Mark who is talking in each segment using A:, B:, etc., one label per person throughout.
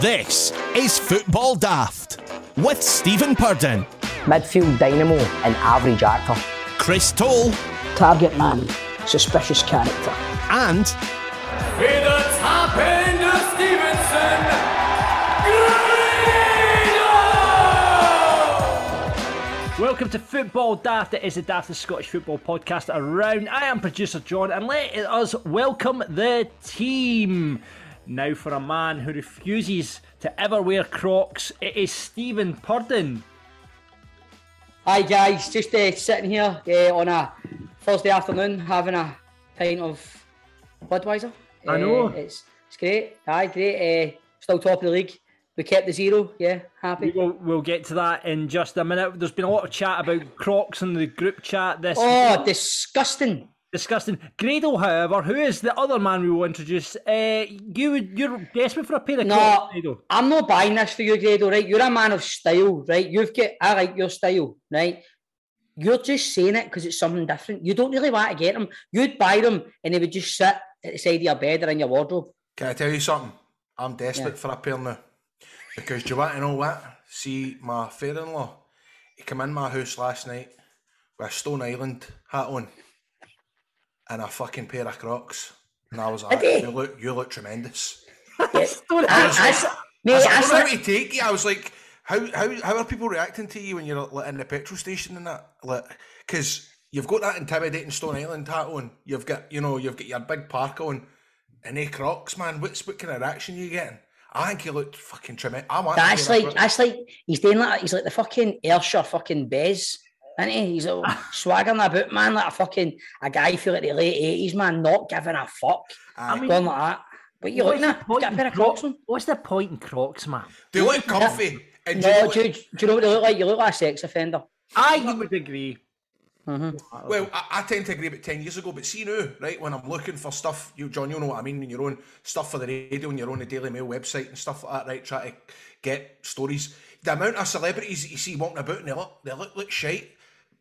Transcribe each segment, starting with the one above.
A: This is Football Daft with Stephen Purdon,
B: midfield dynamo and average actor.
A: Chris Toll,
C: target man, suspicious character.
A: and
D: With the top end of Stevenston,
E: Welcome to Football Daft. It is the daftest Scottish football podcast around. I am producer John, and let us welcome the team. Now, for a man who refuses to ever wear Crocs, it is Stephen Purdon.
C: Hi guys, just uh, sitting here uh, on a Thursday afternoon having a pint of Budweiser.
E: I know.
C: Uh, it's it's great. Aye, great. Uh, still top of the league. We kept the zero. Yeah, happy.
E: We will, we'll get to that in just a minute. There's been a lot of chat about Crocs in the group chat this
C: Oh, disgusting.
E: Disgusting. Grado, however, who is the other man we will introduce? Uh, you would you're desperate for a pair of
C: No,
E: Crocs, Grado.
C: I'm not buying this for you, Grado. Right, you're a man of style. Right, you've got. I like your style. Right. You're just saying it because it's something different. You don't really want to get them. You'd buy them and they would just sit at the side of your bed or in your wardrobe.
F: Can I tell you something? I'm desperate
C: Yeah.
F: for a pair now. Because do you want to know what? See, my father-in-law, he came in my house last night with a Stone Island hat on and a fucking pair of Crocs. And I was like, you look, you look tremendous.
C: I, I, I,
F: I was like,
C: I
F: I don't know how to take you. I was like, how, how, how are people reacting to you when you're like, in the petrol station and that? Like, because you've got that intimidating Stone Island hat on. You've got, you know, you've got your big park on. And they Crocs, man. What's what kind of reaction you getting? I think you looked fucking tremendous. I want. to
C: That's like that's like he's doing like he's like the fucking Ayrshire fucking Bez, isn't he? He's like swaggering about man like a fucking a guy feel like the late eighties man, not giving a fuck,
F: Aye.
E: mean-
C: going like that. But you
E: What's
C: looking
E: the
C: at?
E: point
C: Got a
E: in
C: pair of Crocs on?
E: What's the point in Crocs, man?
F: They look comfy. And do you
C: No,
F: know what-
C: do, you- do you know what they look like? You look like a sex offender.
E: I would agree. Mm-hmm.
F: Well, I, I tend to agree about 10 years ago, but see now, right, when I'm looking for stuff, you, John, you know what I mean, when you're on stuff for the radio and you're on the Daily Mail website and stuff like that, right, try to get stories. The amount of celebrities that you see walking about and they look, they look, look shite,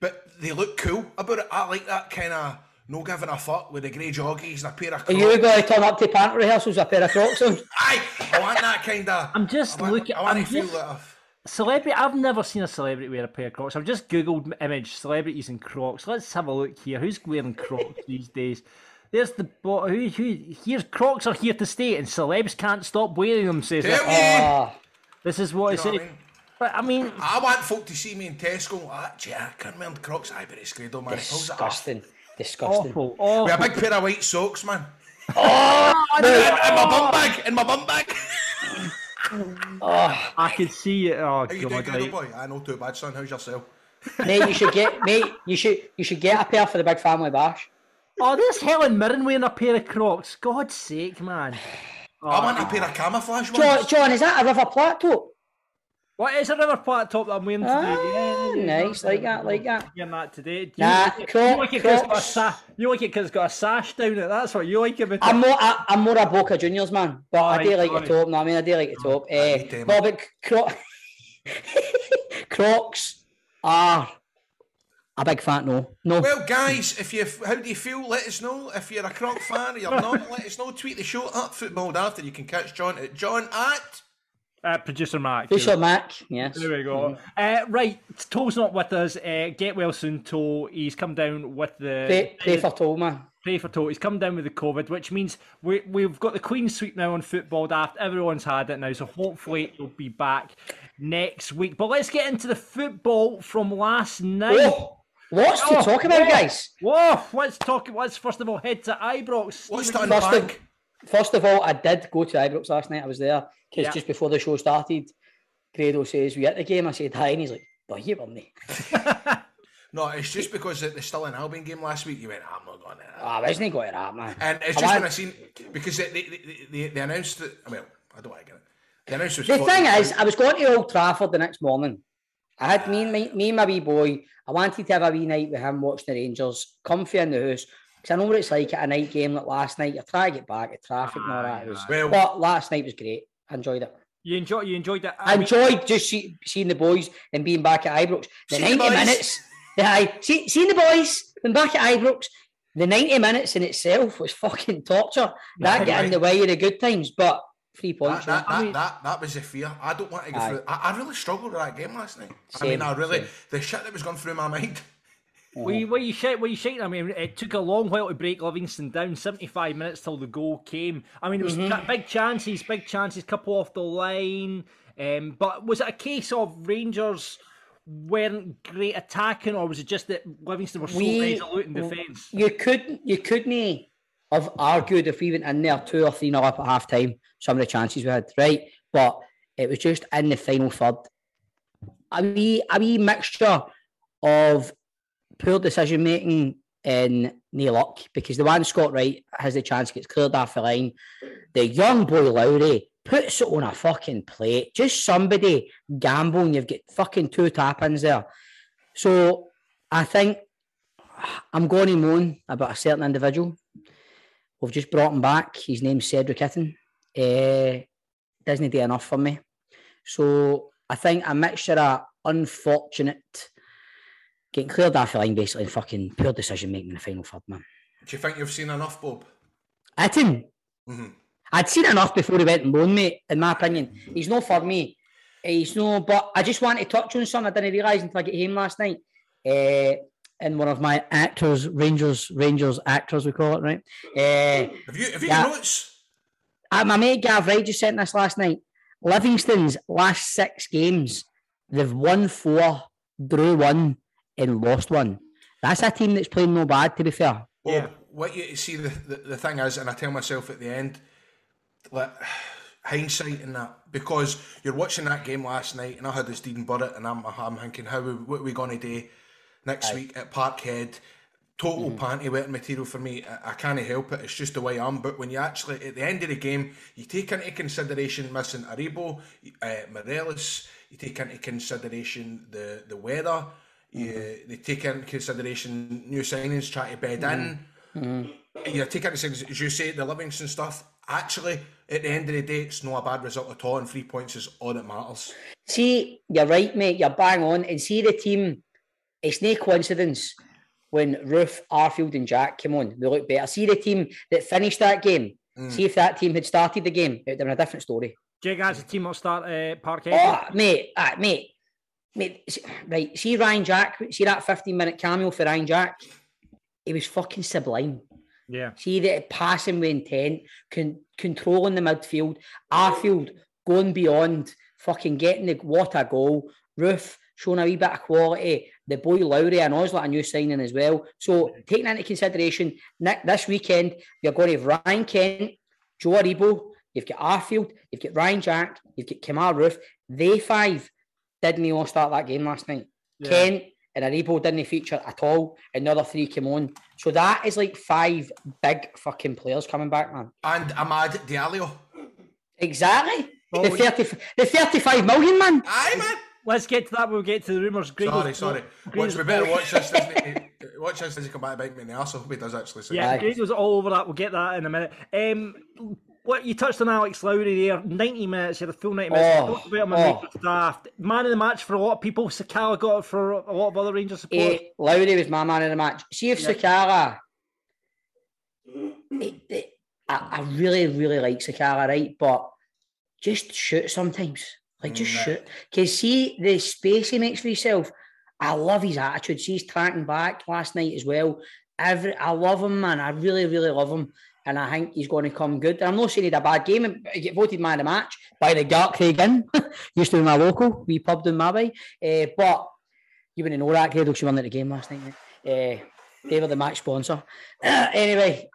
F: but they look cool about it. I like that kind of no giving a fuck with the grey joggies and a pair of
C: Are
F: Crocs.
C: you going to turn up to pant rehearsals with a pair of Crocs on?
F: Aye, I want that kind of.
E: I'm just
F: I want,
E: looking-
F: I want
E: I'm
F: to feel
E: just-
F: that.
E: Celebrity. I've never seen a celebrity wear a pair of Crocs. I've just googled image celebrities in Crocs. Let's have a look here. Who's wearing Crocs these days? There's the bo- who who here's Crocs are here to stay and celebs can't stop wearing them. Says it.
F: me,
C: Ah,
E: This is what I
F: you know
E: say.
F: what I mean?
E: But I mean,
F: I want folk to see me in Tesco. Ah, gee, I can't wear the Crocs. Aye, but it's great, though, man. It pulls it off.
C: disgusting, disgusting.
E: awful,
F: With a big pair of white socks, man. Oh, and, and my bum bag, and my bum bag.
E: oh, I could see it. Oh
F: How you doing,
E: god!
F: good
E: right.
F: boy? I know too bad, son. How's yourself?
C: mate, you should get mate, you should you should get a pair for the big family bash.
E: Oh, there's Helen Mirren wearing a pair of Crocs. God's sake, man.
F: I want a pair of camouflage ones.
C: John, is that a River Plate top?
E: What is a river flat top that I'm wearing today?
C: Ah,
E: Yeah,
C: nice, like that, like that.
E: Hearing that today. Do
C: Nah,
E: like it,
C: Croc-
E: you like it 'cause it's got
C: Crocs.
E: sa- you like it because it's got a sash down it. That's what you like about it.
C: I'm more, I, I'm more a Boca Juniors man, but I do like
E: aye.
C: the top. No, I mean I do like the top.
F: need
C: Uh,
F: them.
C: but Cro- Crocs are a big fat no. No,
F: Well, guys, if you how do you feel? Let us know. If you're a Croc fan or you're not, let us know. Tweet the show at Football Daft. You can catch John at John at.
E: Uh, Producer Mac.
C: Fisher Mac. Yes.
E: There we go. Uh, right, Toll's not with us. Uh, get well soon, Toll. He's come down with the
C: Pray, pray for Toll, man.
E: pray for Toll. He's come down with the COVID, which means we, we've got the Queen sweep now on Football Daft. Everyone's had it now, so hopefully he'll be back next week. But let's get into the football from last night.
C: Oh, lots to
E: Oh,
C: talk about,
E: oh.
C: guys.
E: Whoa, let's talk. Let's first of all head to Ibrox.
F: What's
E: Stephen,
F: that
C: First of,
F: unpack?
C: First of all, I did go to Ibrox last night. I was there because
E: Yeah.
C: just before the show started, Grado says, We at the game? I said, Hi. And he's like, No, you were me.
F: No, it's just because there's still an Albion game last week. You went, I'm not going to that.
C: Ah, I wasn't going to that, man.
F: And it's
C: I
F: just when I seen because they they, they, they, announced that. Well, I don't want to get it. They announced was
C: The thing is, I was going to Old Trafford the next morning. I had me and my, me and my wee boy. I wanted to have a wee night with him watching the Rangers, comfy in the house. Because I know what it's like at a night game like last night. You try to get back at traffic and all that. Was,
F: Well-
C: but last night was great. I enjoyed it.
E: you enjoy you enjoyed that.
C: I enjoyed just see, seeing the boys and being back at Ibrox. The
F: Seeing the
C: 90 minutes. Yeah, I see, seeing the boys, been back at Ibrox. The 90 minutes in itself was fucking torture. That got in the way of the good times. But three points.
F: That, that,
C: yeah.
F: that, that, that was the fear. I don't want to go
C: Aye.
F: through. I, I really struggled with that game last night. I mean, I really
C: same.
F: the shit that was going through my mind.
E: Were you, were you shit? Were you shaking? I mean, it took a long while to break Livingston down. Seventy-five minutes till the goal came. I mean, it was
C: Mm-hmm.
E: big chances, big chances, couple off the line. Um, but was it a case of Rangers weren't great attacking, or was it just that Livingston were so
C: We-
E: resolute in defence?
C: You couldn't you couldn't have argued if we went in there two or three nil up at half time, some of the chances we had, right? But it was just in the final third. A wee a wee mixture of poor decision making in no luck because the one Scott Wright has the chance, gets cleared off the line. The young boy Lowry puts it on a fucking plate. Just somebody gambling. you've got fucking two tap ins there. So I think I'm going to moan about a certain individual. We've just brought him back. His name's Cedric Itten. Uh, doesn't do enough for me. So I think a mixture of unfortunate getting cleared off the line basically and fucking poor decision making in the final third, man.
F: Do you think you've seen enough, Bob?
C: Itten,
F: Mhm.
C: I'd seen enough before he went and moaned, mate, in my opinion. He's no for me. He's no, but I just want to touch on something I didn't realise until I get home last night. Uh, in one of my actors, Rangers, Rangers actors, we call it, right? Uh,
F: Have you have you
C: Yeah.
F: notes?
C: Uh, my mate Gav Wright just sent this last night. Livingston's last six games, they've won four, drew one, and lost one. That's a team that's playing no bad, to be fair.
F: Well,
E: Yeah.
F: what you see the, the the thing is, and I tell myself at the end, like hindsight in that because you're watching that game last night, and I had this Dean Burrett, and I'm I'm thinking how we- what are we going to do next week at Parkhead. Total panty wetting material for me. I, I can't help it. It's just the way I'm. But when you actually, at the end of the game, you take into consideration missing Aribo, uh, Morelos, you take into consideration the, the weather, you, they take into consideration new signings, try to bed in. You take into consideration, as you say, the Livingston stuff. Actually, at the end of the day, it's not a bad result at all, and three points is all that matters.
C: See, you're right, mate. You're bang on. And see the team, it's no coincidence when Roofe, Arfield, and Jack came on. They look better. See the team that finished that game. See if that team had started the game, it would have been a different story.
E: Jake has a team will start uh, Parkhead.
C: Oh, mate, ah, mate, mate. Right, see Ryan Jack. See that 15 minute cameo for Ryan Jack. He was fucking sublime.
E: Yeah.
C: See that passing with intent, con- controlling the midfield, Arfield going beyond, fucking getting the what a goal. Roofe showing a wee bit of quality. The boy Lowry and Osler a new signing as well. So taking into consideration, Nick, this weekend you're going to have Ryan Kent, Joe Aribo, you've got Arfield, you've got Ryan Jack, you've got Kemar Roofe. They five didn't all start that game last night. Kent and Aribo didn't feature at all. Another three came on. So that is like five big fucking players coming back, man.
F: And Amad Diallo.
C: Exactly.
E: Well,
C: the, 30, the 35 million, man.
F: Aye, man.
E: Let's get to that. We'll get to the rumours. Green
F: Sorry, sorry.
E: Green
F: Watch, we better watch this. Watch this as he come back and bite me in the arse. I hope he does actually say
E: Yeah,
C: Aye.
E: Green was all over that. We'll get that in a minute. Um, what you touched on Alex Lowry there, 90 minutes, he had a full 90 minutes.
C: Oh,
E: Talked about him
C: oh.
E: Man of the match for a lot of people. Sakala got it for a lot of other Rangers supporters.
C: Eh, Lowry was my man of the match. See if Sakala. eh, eh, I, I really, really like Sakala, right? But just shoot sometimes. Like, just
F: Mm,
C: shoot. Because see the space he makes for himself. I love his attitude. See, he's tracking back last night as well. Every, I love him, man. I really, really love him. And I think he's going to come good. And I'm not saying he had a bad game. He get voted man of the match by the Gart Craig Inn. Used to be my local, we pub down my way. Uh, but you wouldn't know that, Grado. She won at the game last night. mate. Uh, they were the match sponsor. anyway,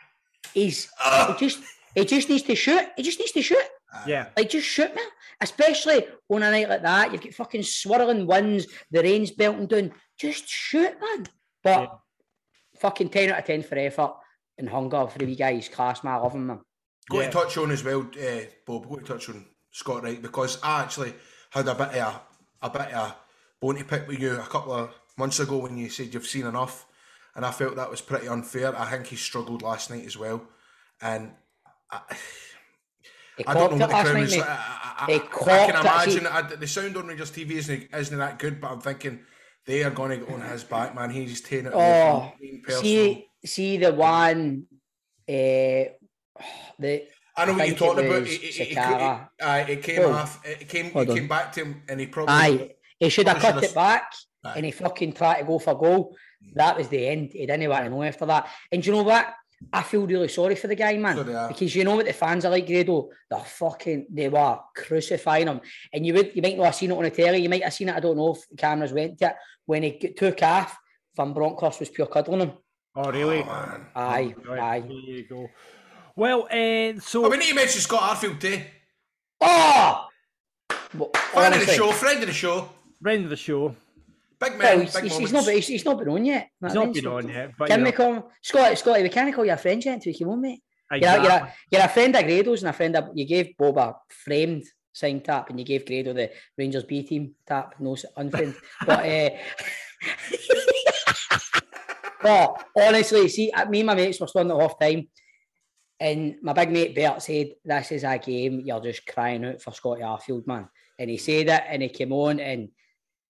C: he's he just he just needs to shoot. He just needs to shoot.
E: yeah.
C: Like just shoot, man. Especially on a night like that, you've got fucking swirling winds, the rain's belting down. Just shoot, man. But
E: Yeah.
C: fucking ten out of ten for effort and hunger for the wee guy. He's class, man. I love him, man.
F: Go
E: Yeah.
F: to touch on as well, uh, Bob. Go to touch on Scott Wright because I actually had a bit of a, a bit of a bone to pick with you a couple of months ago when you said you've seen enough, and I felt that was pretty unfair. I think he struggled last night as well, and
C: He
F: I don't know what the crowd
C: night,
F: was.
C: mate.
F: I, I, I, I can imagine I, the sound on Rangers TV isn't isn't that good, but I'm thinking they are going to go on his back, man. He's just taking it. away
C: Oh,
F: personal.
C: see, see the one, uh, the
F: I know
C: I
F: what you're talking about. It, it, it, it, came
C: Oh.
F: off. It came.
C: Hold
F: It
C: on.
F: came back to him, and he probably.
C: Aye, he should have cut it back,
F: Aye.
C: and he fucking tried to go for goal. That was the end. He didn't want to know after that. And do you know what? I feel really sorry for the guy, man,
F: So
C: because you know what the fans are like, Grado. They're fucking. They were crucifying him, and you would, you might not have seen it on the telly. You might have seen it. I don't know if the cameras went to it when he took off. Van Bronckhorst was pure cuddling him.
E: Oh, really?
F: Man.
C: Aye,
E: Right,
C: aye.
E: There you go. Well, uh, so
F: Oh, we need to mention Scott Arfield too.
C: Oh, Well,
F: Fan of the show, friend of the show,
E: friend of the show.
F: big
C: Well,
F: man,
C: he's,
F: big
C: he's,
F: moments.
C: he's not, he's, he's not been on yet.
E: He's not been on yet, but
C: Can
E: you
C: we call Scotty? Scotty, we can't call you a friend yet until you come on, mate. You're, a- you're, a, you're a friend of Grado's and a friend of you gave Bob a framed signed tap and you gave Grado the Rangers B team tap, no s- unfriend. but uh, but honestly, see, me and my mates were starting at half time, and my big mate Bert said, "This is a game you're just crying out for Scotty Arfield, man." And he said it, and he came on, and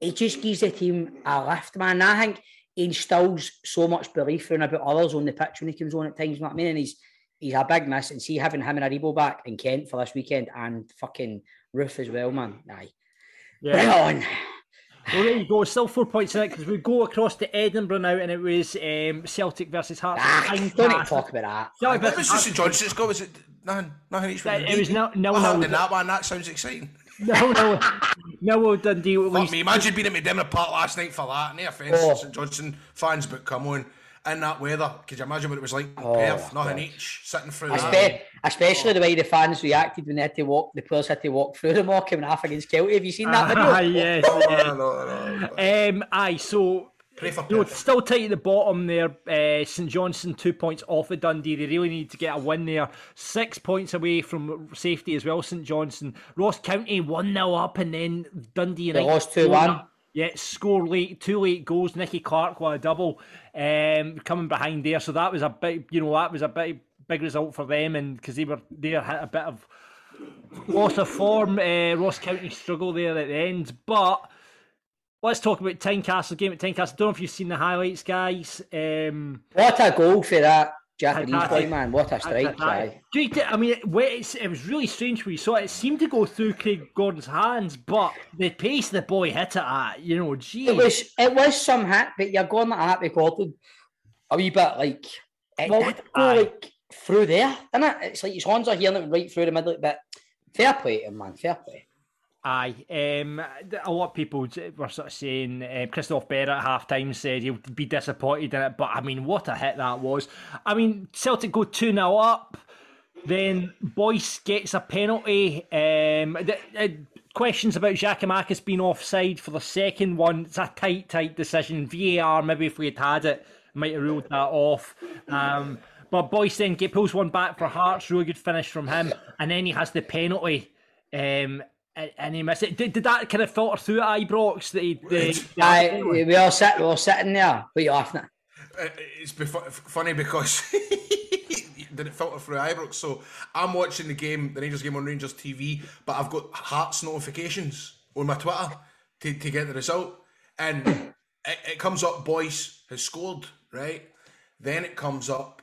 C: he just gives the team a lift, man. I think he instills so much belief in about others on the pitch when he comes on at times. You know what I mean? And he's he's a big miss, and see having him and Aribo back in Kent for this weekend, and fucking Roofe as well, man. Aye,
E: yeah.
C: on.
E: Well, there you go. Still four points in it because we go across to Edinburgh now, and it was um, Celtic versus Hearts.
C: Ah, don't need to
E: pass.
C: talk about that.
E: Celtic
F: What
E: versus
F: was St John's score? Was it nothing? Nothing each
E: It-
F: way.
E: it was no- no,
F: What
E: no.
F: happened in that one? That sounds exciting.
E: No, no, no. Well, Dundee. At
F: Fuck
E: least
F: me, imagine being at McDiarmid Park last night for that. No offence,
C: Oh.
F: St Johnstone fans, but come on. In that weather, could you imagine what it was like in
C: Oh,
F: Perth? Nothing
C: God.
F: each, sitting through that.
C: Espe- especially the way the fans reacted when they had to walk, the players had to walk through the mock half against Kelty. Have you seen that video?
E: Ah, yes.
F: Oh, no, no, no.
E: Um, aye, so
F: Pray for
E: you still tight at the bottom there. Uh, St Johnstone two points off of Dundee. They really need to get a win there. Six points away from safety as well. St Johnstone, Ross County one 0 up, and then Dundee
C: They
E: United
C: lost 2-1.
E: scored up. Yeah, score late, two late goals. Nicky Clark with a double, um, coming behind there. So that was a big, you know, that was a big, big result for them, and because they were there hit a bit of loss of form. Uh, Ross County struggle there at the end, but let's talk about Tynecastle game at Tynecastle. Don't know if you've seen the highlights, guys. Um,
C: What a goal for that Japanese boy, man. What a strike.
E: you, I mean, it, it was really strange when you saw it. It seemed to go through Craig Gordon's hands, but the pace the boy hit it at, you know, gee.
C: It was it was some hit, but you're going like that recorded a wee bit like it
E: Well,
C: did go like through there, didn't it? It's like his hands are hearing it right through the middle, but fair play to him, man. Fair play.
E: Aye, um, a lot of people were sort of saying uh, Christophe Berra at half time said he'll be disappointed in it, but I mean, what a hit that was. I mean, Celtic go 2 0 up, then Boyce gets a penalty. Um, the, uh, questions about Giakoumakis being offside for the second one. It's a tight, tight decision. VAR, maybe if we had had it, might have ruled that off. Um, but Boyce then get, pulls one back for Hearts, really good finish from him, and then he has the penalty. Um, and, and he missed it. Did, did that kind of filter through at Ibrox? That he, the,
C: Aye, we all sit, we all sitting there. What are you laughing at?
F: Uh, It's bef- funny because did it filter through Ibrox? So I'm watching the game, the Rangers game on Rangers TV, but I've got Hearts notifications on my Twitter to, to get the result, and it, it comes up. Boyce has scored, right? Then it comes up.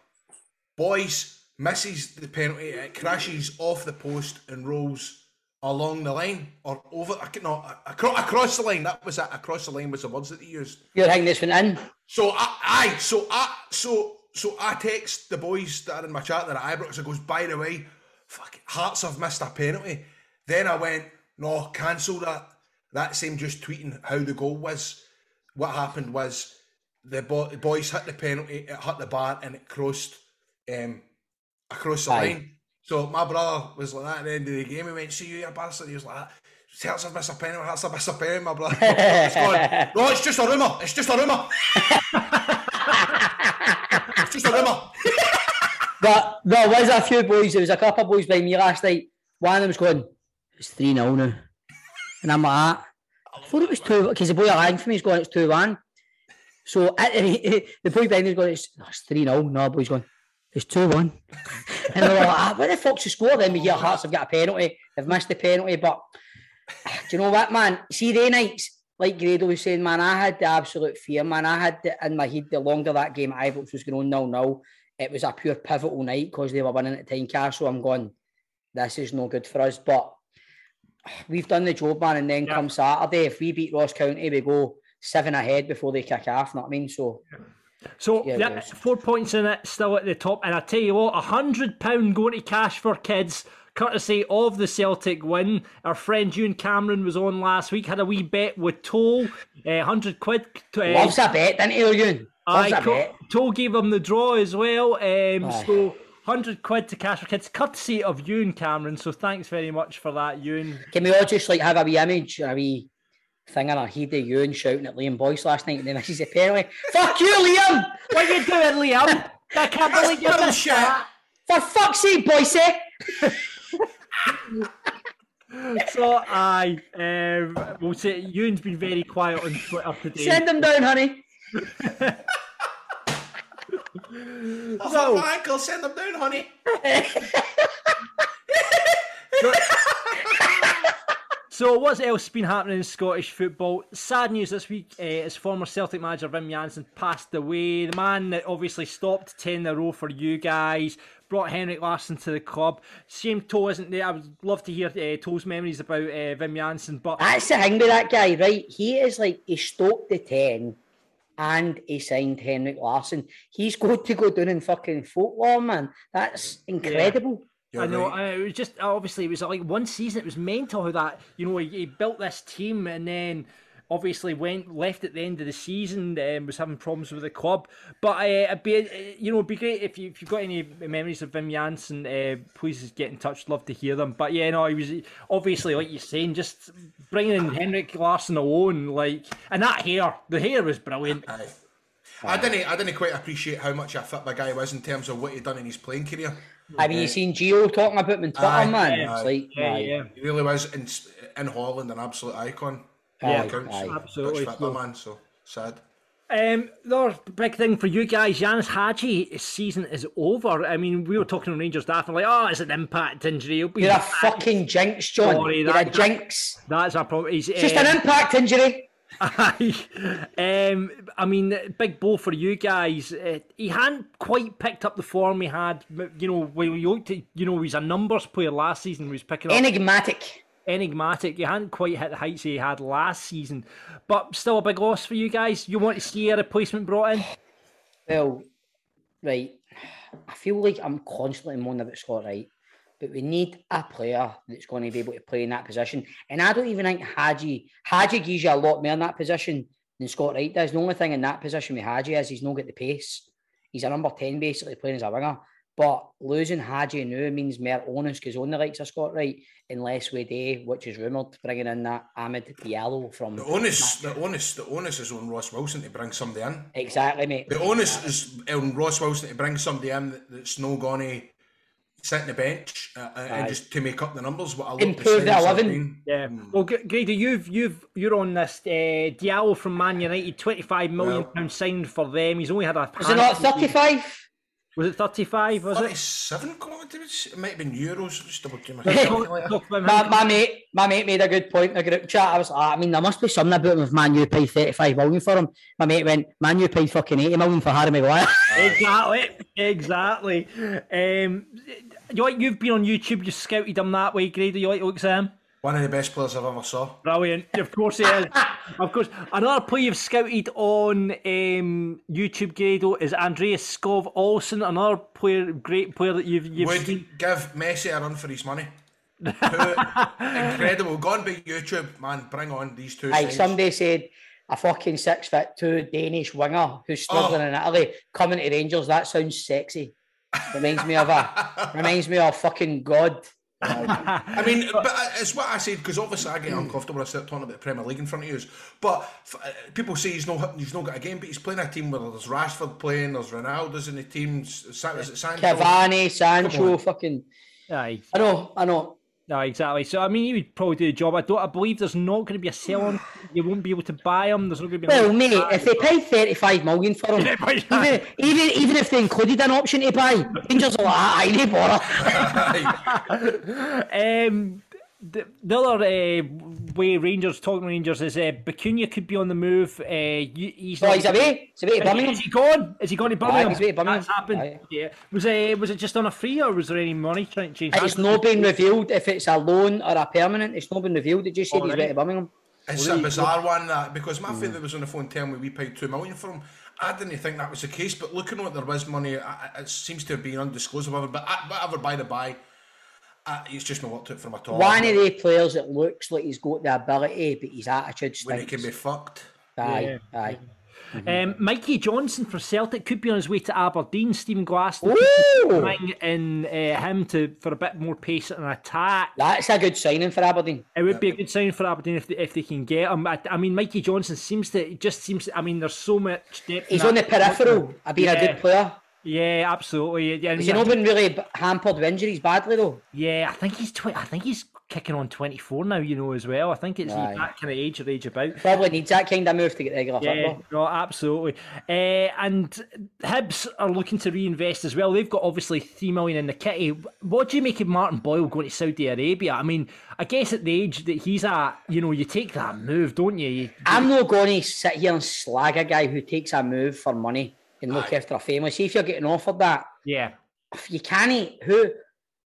F: Boyce misses the penalty. It crashes off the post and rolls along the line or over. I can not across, across the line. That was it. Across the line was the words that they used.
C: You're thinking this went in.
F: So I, I, so I, so so I text the boys that are in my chat that at Ibrox. I goes, by the way, fuck, Hearts have missed a penalty. Then I went, no, cancel that. That same just tweeting how the goal was. What happened was the, bo- the boys hit the penalty, it hit the bar, and it crossed um, across the
C: Aye.
F: line. So my brother was like that at the end of the game. He went, "See you, you bastard." He was like, "Hearts have missed a penalty. Hearts have missed a penalty." My brother, no, it's just a rumor. It's just a rumor. it's just a rumor.
C: But there was a few boys, there was a couple of boys by me last night. One of them was going, it's 3 0 now. And I'm like, "Ah." I thought it was 2 because the boy aligned for me is going, it's 2 1. So the, boy behind is going, it's, no, it's 3 0. No, boy's going, it's 2 1. and we're like, ah, where the fuck's the score? Then we hear Hearts have got a penalty. They've missed the penalty. But do you know what, man? See, they nights, like Grado was saying, man, I had the absolute fear, man. I had the, in my head the longer that game at Ibrox was going on 0 0 it was a pure pivotal night because they were winning at Tynecastle. I'm going, this is no good for us. But we've done the job, man. And then
E: Yeah.
C: come Saturday, if we beat Ross County, we go seven ahead before they kick off. Know what I mean? So
E: So
C: Yeah, was.
E: four points in it, still at the top. And I tell you what, a hundred pound going to cash for kids, courtesy of the Celtic win. Our friend Ewan Cameron was on last week, had a wee bet with Toll, uh, hundred quid. Uh,
C: loves a bet, didn't he? Loves
E: I. Toll gave him the draw as well. Um, so. 100 quid to cash for kids, courtesy of Ewan Cameron. So thanks very much for that, Ewan.
C: Can we all just like have a wee image a wee thing and a head of Ewan shouting at Liam Boyce last night and then misses the penalty? Fuck you, Liam!
E: What are you doing, Liam? I can't believe you
F: Little
E: missed
F: shit.
E: that.
C: For fuck's sake, Boyce!
E: So, aye, um, we'll say Ewan's been very quiet on Twitter today.
C: Send him down, honey.
F: Oh, my ankle, send them down, honey.
E: So, what's else been happening in Scottish football? Sad news this week uh, is former Celtic manager Wim Jansen passed away. The man that obviously stopped 10 in a row for you guys, brought Henrik Larsson to the club. Shame Toe isn't there. I would love to hear uh, Toe's memories about uh, Wim Jansen, but
C: That's the thing with that guy, right? He is like, he stoked the 10 and he signed Henrik Larsson. He's going to go down in fucking folklore, man. That's incredible.
E: I know. I, it was just obviously it was like one season. It was mental how that you know he, he built this team and then obviously went left at the end of the season and was having problems with the club. But uh, it'd be uh, you know it'd be great if you if you've got any memories of Wim Jansen, uh, please get in touch. Love to hear them. But yeah, no, he was obviously like you're saying, just bringing in Henrik Larsson alone, like and that hair, the hair was brilliant.
F: Aye. I didn't. I didn't quite appreciate how much a fit the guy was in terms of what he'd done in his playing career.
C: Have you seen Gio talking about him on Twitter,
F: Aye,
C: man?
E: yeah,
C: it's like,
E: Yeah,
C: aye.
E: yeah.
F: He really was in in Holland an absolute icon.
C: Aye,
F: All accounts.
C: aye.
E: Absolutely.
F: Much fit, man. So sad.
E: Um, the other big thing for you guys, Ianis Hagi season is over. I mean, we were talking on Rangers staff and like, oh, it's an impact injury. He'll be
C: You're a fucking jinx, John.
E: Sorry,
C: You're
E: that-
C: a jinx.
E: That's our problem. He's
C: Just
E: um,
C: an impact injury.
E: Um, I mean, big blow for you guys. Uh, he hadn't quite picked up the form he had. You know, when we looked at, you know, he's a numbers player last season. He was picking up
C: Enigmatic.
E: enigmatic. He hadn't quite hit the heights he had last season, but still a big loss for you guys. You want to see a replacement brought in?
C: Well, right. I feel like I'm constantly moaning about Scott Wright, but we need a player that's going to be able to play in that position. And I don't even think Hagi Hagi gives you a lot more in that position than Scott Wright does. The only thing in that position with Hagi is he's not got the pace. He's a number 10 basically playing as a winger. But losing Hagi now means more onus because on the likes of Scott Wright, unless we do, which is rumoured, bringing in that Amad Diallo from.
F: The onus, the onus, the onus is on Ross Wilson to bring somebody in.
C: Exactly, mate.
F: The onus is on Ross Wilson to bring somebody in that's no going to sit on the bench uh, and just to make up the numbers. What I
C: Improve the 11.
E: Yeah. Well, G- Grado, you've you've you're on this uh, Diallo from Man United, twenty five million
F: Well-
E: pounds signed for them. He's only had a.
C: Was it not
E: handful of games.
C: 35?
E: Was it thirty five? Was it?
F: Thirty-seven kilometres. It might have been euros. Just double check my
E: Talk-
F: calculator.
E: talk about
C: My, my mate, my mate made a good point in the group chat. I was like, I mean, there must be something about him if Man U paid 35 million for him. My mate went, Man U paid fucking 80 million for Harry Maguire.
E: Exactly, exactly. Um, you like you've been on YouTube, you scouted him that way, Grado. You like to look at him?
F: One of the best players I've ever saw.
E: Brilliant. Of course he is. of course. Another player you've scouted on um, YouTube, Grado, is Andreas Skov Olsen. Another player, great player that you've you've
F: Would
E: seen.
F: give Messi a run for his money. Incredible. Go on by YouTube, man. Bring on these two.
C: like
F: sides.
C: somebody said, a fucking six foot two Danish winger who's struggling
F: Oh.
C: in Italy coming to Rangers. That sounds sexy. Reminds me of a reminds me of fucking God.
F: I mean, but uh, it's what I said because obviously I get uncomfortable when I start talking about the Premier League in front of you. But f- uh, people say he's no he's not got a game, but he's playing a team where there's Rashford playing, there's Ronaldo's in the team. Sa- Is it Sancho?
C: Cavani, Sancho, fucking.
E: Aye.
C: I know, I know.
E: No, exactly. So I mean, he would probably do the job. I don't. I believe there's not going to be a sell on. You won't be able to buy him. There's not going to be.
C: Well, mate, if they paid 35 million for him, even, even even if they included an option to buy, Rangers are like, "Ah, I need bother.
E: Um, the, the other uh, way Rangers talking Rangers is uh, Bacuna could be on the move. Uh, he's
C: Oh,
E: not-
C: he's away. He's away to
E: Is,
C: Birmingham.
E: is he gone? Is he gone to Birmingham?
C: he's away to Birmingham.
E: That's happened.
C: Aye.
E: Yeah. Was it was it just on a free or was there any money trying to change?
C: It's not been revealed if it's a loan or a permanent. It's not been revealed. It just said
E: Oh,
C: he's
E: really?
C: away to Birmingham.
F: It's a bizarre one that because my father was on the phone telling me we paid two million for him. I didn't think that was the case, but looking at what there was money, I- I- it seems to have been undisclosed. Whatever, but I- whatever by the by, uh, it's just not worked out for him at all.
C: One of the players that looks like he's got the ability, but his attitude
F: when he can be fucked.
C: Aye, aye.
E: Um, Mikey Johnston for Celtic could be on his way to Aberdeen. Stephen Glass
C: Ooh!
E: bring in uh, him to for a bit more pace and attack.
C: That's a good signing for Aberdeen.
E: It would be a good sign for Aberdeen if they, if they can get him. I, I mean, Mikey Johnston seems to just seems. I mean, there's so much depth.
C: He's on the
E: that-
C: peripheral of being a
E: Yeah.
C: good player.
E: Yeah, absolutely. Yeah, and
C: Has he not been really hampered with injuries badly though?
E: yeah, I think he's tw- I think he's kicking on 24 now. You know as well. I think it's
C: Aye.
E: that kind of age or age about.
C: Probably needs that kind of move to get regular
E: Yeah,
C: football.
E: no, absolutely. Uh, and Hibs are looking to reinvest as well. They've got obviously three million in the kitty. What do you make of Martin Boyle going to Saudi Arabia? I mean, I guess at the age that he's at, you know, you take that move, don't you? you
C: I'm not going to sit here and slag a guy who takes a move for money and look after a family. See if you're getting offered that.
E: yeah,
C: If you can't, who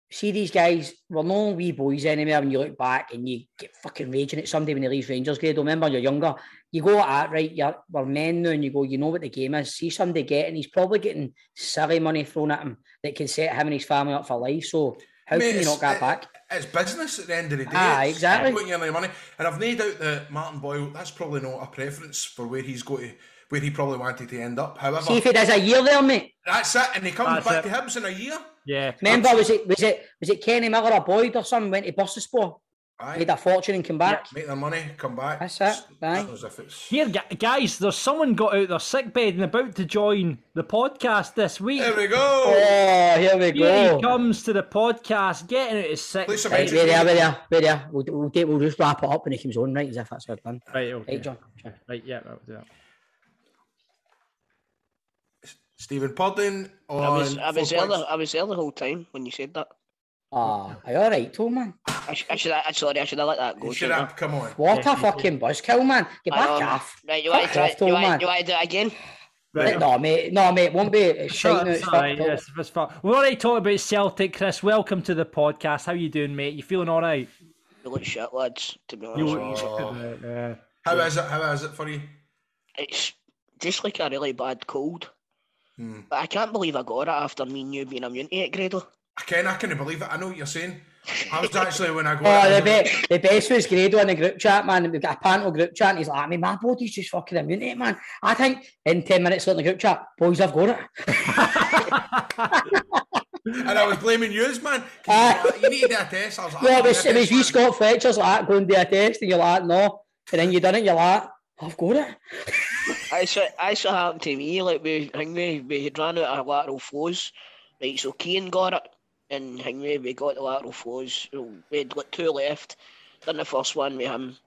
C: see these guys, we're no wee boys anymore when you look back and you get fucking raging at somebody when he leaves Rangers grade. Remember you're younger. You go at right, you're we're men now and you go, you know what the game is. See somebody getting he's probably getting silly money thrown at him that can set him and his family up for life. So how
F: Mate,
C: can you not get
F: it-
C: back?
F: It's business at the end of the day.
C: Aye,
F: It's
C: exactly.
F: Putting in the money, and I've no doubt that Martin Boyle. That's probably not a preference for where he's going to, where he probably wanted to end up. However,
C: See if he does a year there, mate.
F: that's it, and he comes
E: That's
F: back
E: it.
F: to Hibs in a year.
E: yeah.
C: Remember, was it was it was it Kenny Miller or Boyd or something went to Bursaspor,
F: Aye,
C: made a fortune and came back.
F: make their money, come back.
C: That's it, aye.
F: As if it's.
E: Here, guys, there's someone got out their sick bed and about to join the podcast this week.
F: Here we go.
C: Oh, here we
E: Here
C: go.
E: he comes to the podcast, getting out his sick
F: Play some
E: bed.
C: Right, we're there, we're there, we're there. We'll, we'll, we'll just wrap it up when he comes on, right? As if that's how it's done.
E: Right, okay.
C: Right, John. Sure.
E: Right, yeah, that was it.
F: Stephen Purdon on.
G: I was, I was there. The. I was there the whole time when you said that.
C: Ah, are you all right, too, man?
G: I, sh- I should. I, sorry, I should have let that go.
F: You should have. Come on.
C: What a fucking buzzkill, man. Get back
G: know.
C: off.
G: Right, you want to
C: Fuck
G: try?
C: off, too,
G: You want, you want to do it again?
E: Right,
C: No, mate. No, mate. Won't be. It's
E: Shut
C: shite now. It's
E: sorry, yes, it's fine. We've already talked about Celtic, Chris. Welcome to the podcast. How you doing, mate? You feeling all right?
G: You look shit, lads. To be honest,
E: You
G: with you.
E: look- uh,
F: How is it? How is it for you?
G: it's just like a really bad cold.
F: Hmm.
G: But I can't believe I got it after me and you being immune to it, Grado.
F: I can. I can't believe it. I know what you're saying. I was actually when I
C: Oh,
F: got.
C: the,
F: it,
C: be- the best was Grado in the group chat, man. We've got a panel group chat, and he's like, I mean, my body's just fucking immune to it, man. I think in 10 minutes in the group chat, boys, I've got it.
F: and I was blaming you, man. 'cause
C: Aye.
F: you, were you need to do a test. I was like,
C: No,
F: "I'll
C: it
F: do
C: was,
F: a
C: it was
F: test.
C: Scott Fletcher's like, go and do a test, and you're like, no. And then you done it, you're like, I've got it.
G: I saw happened to me. Like we, we had ran out of lateral flows. Right, so Keane got it, and Hingway we got the lateral flows. We had like two left. Done the first one with him,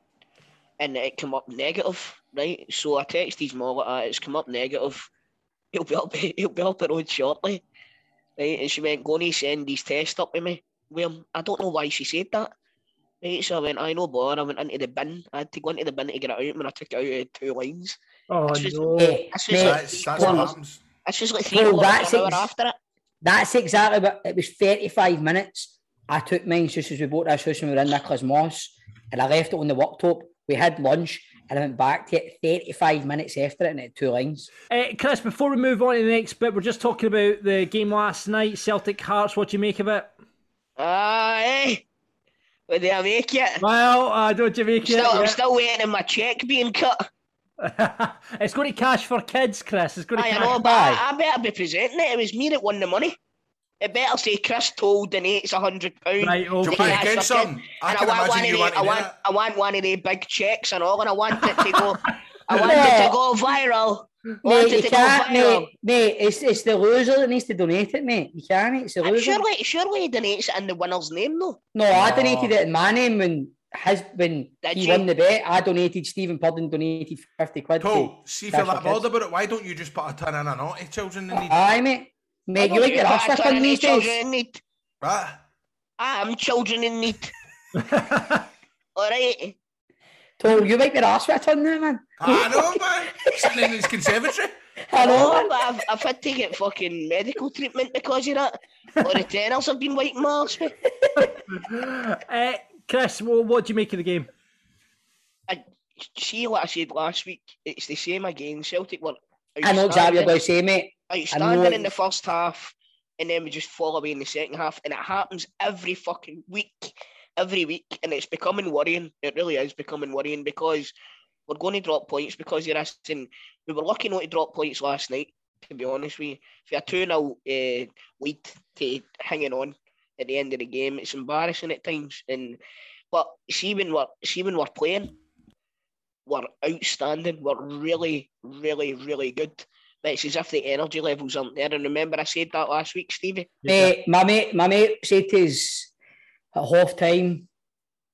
G: and it came up negative. Right, so I texted his mom like. Ah, it's come up negative. He'll be up. He'll be up the road shortly. Right, and she went, "Going to send his test up with me." Well, I don't know why she said that. Right, so I went, I know, bother. I went into the bin. I had to go into the bin to get it out. When I took it out, had two lines.
E: Oh
G: That's just-
E: no!
C: Mate,
G: That's
C: mate,
G: like
F: That's, that's what happens.
G: That's just like three
C: Well, that's
G: of an hour
C: ex-
G: after it.
C: That's exactly what it was 35 minutes. I took mine just as we bought this house and we were in Nicholas Moss and I left it on the worktop. We had lunch and I went back to it 35 minutes after it and it had two lines.
E: Uh, Chris, before we move on to the next bit, we're just talking about the game last night, Celtic Hearts. What do you make of it?
G: Ah, eh? But did I make it?
E: Well, uh, don't you make it?
G: Still, I'm still waiting on my cheque being cut.
E: it's going to cash for kids, Chris. It's going to
G: I
E: cash.
G: know, but I, I better be presenting it. It was me that won the money. It better say Chris told donates a hundred pounds.
E: Right,
F: Do you
E: okay.
F: want
G: Yeah,
F: to some? I
G: and I want one
F: imagine
G: of
F: you
G: the, I want,
F: that.
G: I want one of the big checks and all, and I want it to go. I want it to go viral. I
C: Mate, you can't, mate, mate, it's, it's the loser that needs to donate it, mate. You can't, it's the
G: And
C: loser.
G: surely, surely he donates it in the winner's name, though.
C: No, I
F: Oh.
C: donated it in my name when his when
G: Did
C: he
G: you?
C: won the bet. I donated Stephen Purdon donated 50 quid. to
F: Paul, see if you're
C: Cash
F: that bothered about it, why don't you just put a ton in a naughty children in need?
C: Aye, mate. Mate, you like your ass
G: Children
C: whipping
G: in
C: these
G: children
C: days?
G: in need.
F: Right?
G: I am children in need. All right.
C: Tom, you might be arse with on there, man.
F: I know, man. Sitting in his conservatory.
C: I know, man.
G: but I've, I've had to get fucking medical treatment because of that. Or the tenors have been wiping my arse with.
E: Uh, Chris, well, what do you make of the game?
G: I, see what I said last week. It's the same again. Celtic were
C: I know exactly what you're
G: outstanding-
C: going to say, mate.
G: outstanding in the first half, and then we just fall away in the second half, and it happens every fucking week, every week, and it's becoming worrying. It really is becoming worrying because we're going to drop points because you're asking. We were lucky not to drop points last night. To be honest with you, for a two 0 uh, lead to hanging on at the end of the game, it's embarrassing at times. And but see when we're see when we're playing, we're outstanding. We're really, really, really good. But it's as if the energy levels aren't there. And remember, I said that last week, Stevie.
C: Mate, my mate, my mate said to us at half time,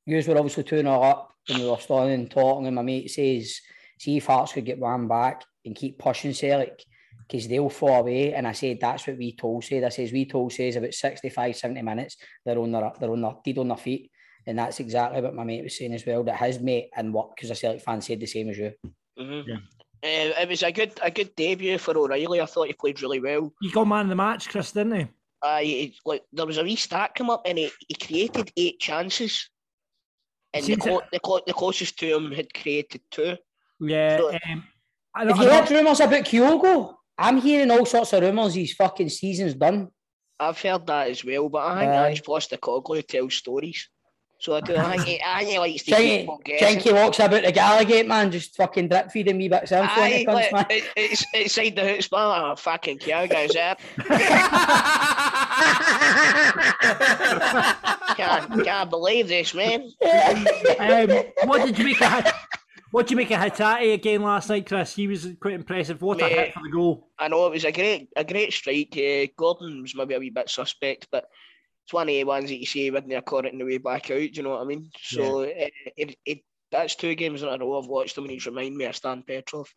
C: you were obviously 2 0 up and we were standing and talking. And my mate says, see if Hearts could get one back and keep pushing Celtic because they'll fall away. And I said, that's what we told said. I says, we told says about 65, 70 minutes, they're on their, they're on their, dead on their feet. And that's exactly what my mate was saying as well. That his mate and what, because a Celtic fan said the same as you.
G: Mm-hmm.
E: Yeah.
G: Uh, it was a good, a good debut for O'Riley. I thought he played really well.
E: He got man of the match, Chris, didn't he?
G: Uh, he, like there was a wee stat come up, and he, he created eight chances, and the,
E: Seems
G: clo- the, clo- the closest to him had created two.
E: Yeah.
G: So-
E: Um, I
C: Have
E: don't,
C: you
E: I
C: heard
E: don't,
C: rumours about Kyogo? I'm hearing all sorts of rumours his fucking season's done.
G: I've heard that as well, but I think
C: Aye.
G: Ange Postecoglou tells stories. So I do. I think he, I think he likes to keep
C: Think
G: people guessing.
C: Jenky walks about the Gallowgate, man, just fucking drip feeding me bits of info. when
G: Aye,
C: it comes,
G: like,
C: man.
G: it, it's inside the hoot spot. Oh, fucking Kyogo's there. can't, can't believe this, man.
E: um, what did you make of Hit- What did you make of Hatate again last night, Chris? He was quite impressive. What a
G: Mate.
E: hit for the goal.
G: I know it was a great, a great strike. Uh, Gordon was maybe a wee bit suspect, but it's one of the ones that you say wouldn't have caught it in the way back out. Do you know what I mean? So it, it, it, that's two games in a row I've watched them, and he's remind me of Stan Petrov.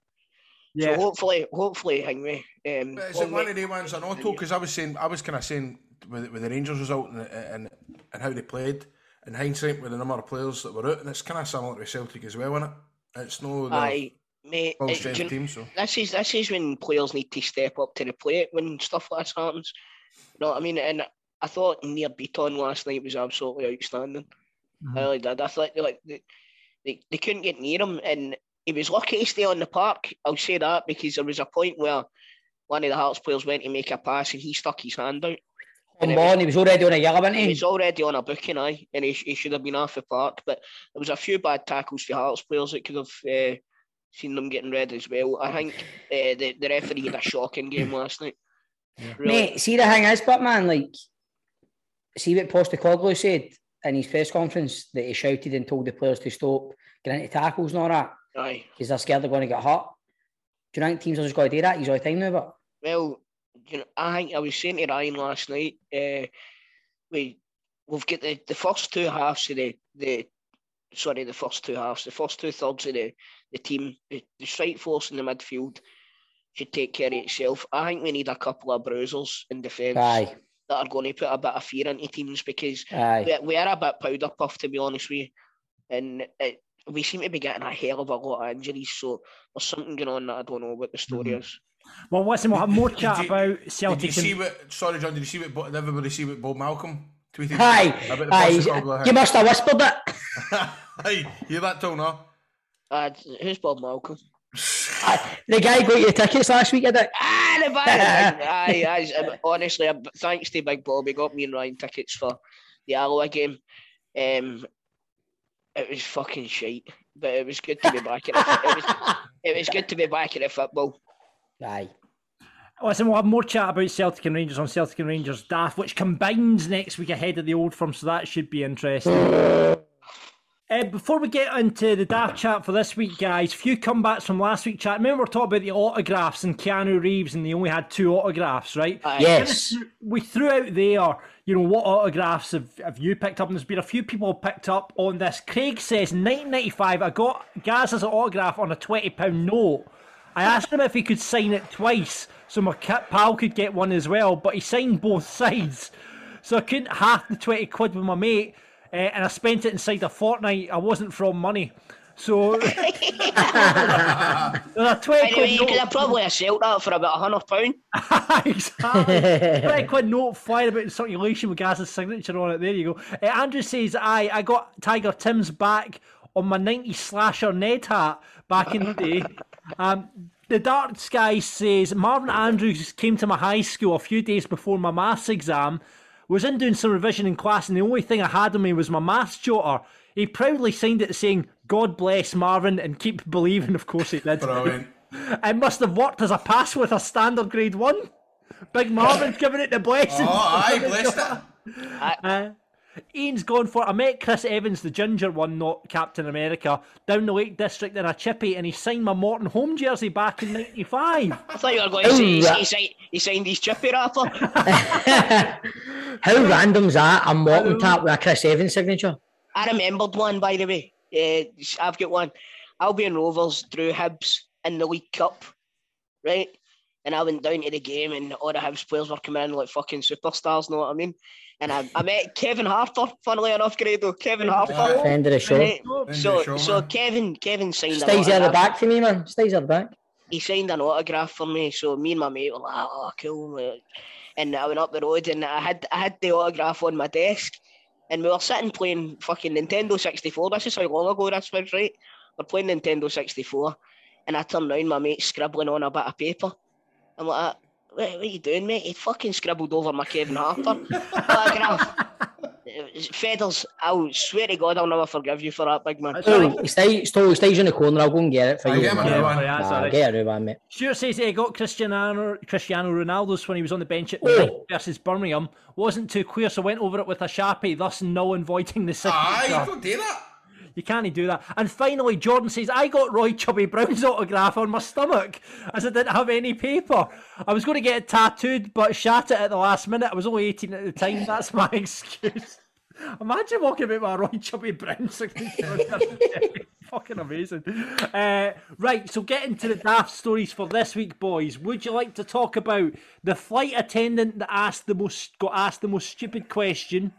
E: Yeah.
G: So hopefully, hopefully, Hingway. Um,
F: But is it one of the ones on auto? Because I was saying, I was kind of saying with, with the Rangers result and, and and how they played in hindsight with the number of players that were out, and it's kind of similar to Celtic as well, isn't it? It's no
G: Aye, mate.
F: full strength
G: you-
F: team, so
G: this is this is when players need to step up to the plate when stuff like this happens. You know what I mean? And I thought Nir Bitton last night was absolutely outstanding. Mm-hmm. I really did. I thought like they, they, they couldn't get near him, and he was lucky to stay on the park. I'll say that because there was a point where one of the Hearts players went to make a pass and he stuck his hand out.
C: On
G: And was-
C: he was already on a yellow, wasn't
G: He
C: he?
G: was already on a booking eye, and he, he should have been off the park. But there was a few bad tackles for Hearts players that could have uh, seen them getting red as well. I think uh, the the referee had a shocking game last night. Really.
C: Mate, see the thing is, but man, like, see what Postecoglou said in his press conference that he shouted and told the players to stop getting into tackles and all that
G: Aye.
C: because they're scared they're going to get hurt. Do you think teams are just going to do that? He's all the time now, but
G: Well, you know, I think I was saying to Ryan last night, uh, we we've got the, the first two halves of the the sorry, the first two halves, the first two thirds of the, the team, the, the strike force in the midfield should take care of itself. I think we need a couple of bruisers in defence that are going to put a bit of fear into teams because we, we are a bit powder puff to be honest with you. And it, we seem to be getting a hell of a lot of injuries, so there's something going on that I don't know what the story is.
E: Well, listen, we'll have more chat
F: you-
E: about
F: Did you
E: Celtic.
F: see what? Sorry, John. Did you see what? Did everybody see what Bob Malcolm tweeted?
C: Aye,
F: about the
C: aye.
F: Postecoglou
C: You must have whispered it.
F: Aye, hear that, Tom? No.
G: Uh, who's Bob Malcolm?
C: Aye, The guy got you tickets last week, I think.
G: Ah, the bad. aye, aye, um, honestly, uh, thanks to Big Bob, he got me and Ryan tickets for the Alloa game. Um, it was fucking shite, but it was good to be back at the, it was, it was good to be back at the football.
C: Aye.
E: Listen, we'll have more chat about Celtic and Rangers on Celtic and Rangers Daft, which combines next week ahead of the Old Firm, so that should be interesting. Uh, before we get into the daft chat for this week, guys, few comebacks from last week's chat. Remember, we are talking about the autographs and Keanu Reeves, and they only had two autographs, right?
G: Aye.
C: Yes.
E: we threw out there, you know, what autographs have, have you picked up? And there's been a few people picked up on this. Craig says, 1995, I got Gaz's autograph on a £20 note. I asked him if he could sign it twice so my pal could get one as well, but he signed both sides. So I couldn't half the 20 quid with my mate, uh, and I spent it inside a fortnight. I wasn't from money. So there's a twenty
G: Anyway,
E: quid
G: you could have probably sold that for about a hundred pound.
E: exactly. Twenty quid note flying about in circulation with Gaz's signature on it. There you go. Uh, Andrew says, "I I got Tiger Tim's back on my '90s slasher Ned hat back in the day." Um, the Dark Sky says Marvin Andrews came to my high school a few days before my maths exam. Was in doing some revision in class, and the only thing I had on me was my maths jotter. He proudly signed it saying, "God bless Marvin and keep believing." Of course he did.
F: Brilliant.
E: It must have worked as a pass with a standard grade one. Big Marvin's giving it the blessing.
F: Oh, aye, blessed it.
E: Uh, Ian's gone for. I met Chris Evans, the ginger one, not Captain America, down the Lake District in a chippy, and he signed my Morton home jersey back in '95.
G: I thought you were going to say he, he, signed, he signed his chippy wrapper.
B: How random's that? A Morton tap with a Chris Evans signature.
G: I remembered one, by the way. Uh, I've got one. Albion Rovers drew Hibs in the League Cup, right? And I went down to the game, and all the Hibs players were coming in like fucking superstars, know what I mean? And I, I met Kevin Harper, funnily enough, Grado. Kevin Harper.
B: Friend of the show.
G: Right?
F: Friend
G: So,
F: the show,
G: so
F: man.
G: Kevin, Kevin signed an
B: Stays at the back for me, man. Stays at the back.
G: he signed an autograph for me. So me and my mate were like, oh, cool. And I went up the road and I had I had the autograph on my desk. And we were sitting playing fucking Nintendo 64. This is how long ago this was, right? We're playing Nintendo 64. And I turned round, my mate scribbling on a bit of paper. I'm like, uh, what, what are you doing, mate? He fucking scribbled over my Kevin Harper autograph. Feathers, I swear to God, I'll never forgive you for that, big man.
E: That's all right.
B: Stays, still, he stays in the corner. I'll go and get it for
F: Aye,
B: you.
F: get him a
B: man.
F: new
E: Yeah,
F: one.
B: Nah,
E: all right.
B: get a new one, mate.
E: Stuart says he got Cristiano Cristiano Ronaldo's when he was on the bench at
B: Oh.
E: Versus Birmingham. Wasn't too clear, so went over it with a sharpie, thus null and voiding the signature.
F: Aye,
E: signature.
F: don't do that.
E: You can't do that. And finally, Jordan says, I got Roy Chubby Brown's autograph on my stomach as I didn't have any paper. I was going to get it tattooed, but shat it at the last minute. I was only 18 at the time. That's my excuse. Imagine walking about with a Roy Chubby Brown signature. Fucking amazing. Uh, right, so getting to the daft stories for this week, boys. Would you like to talk about the flight attendant that asked the most got asked the most stupid question?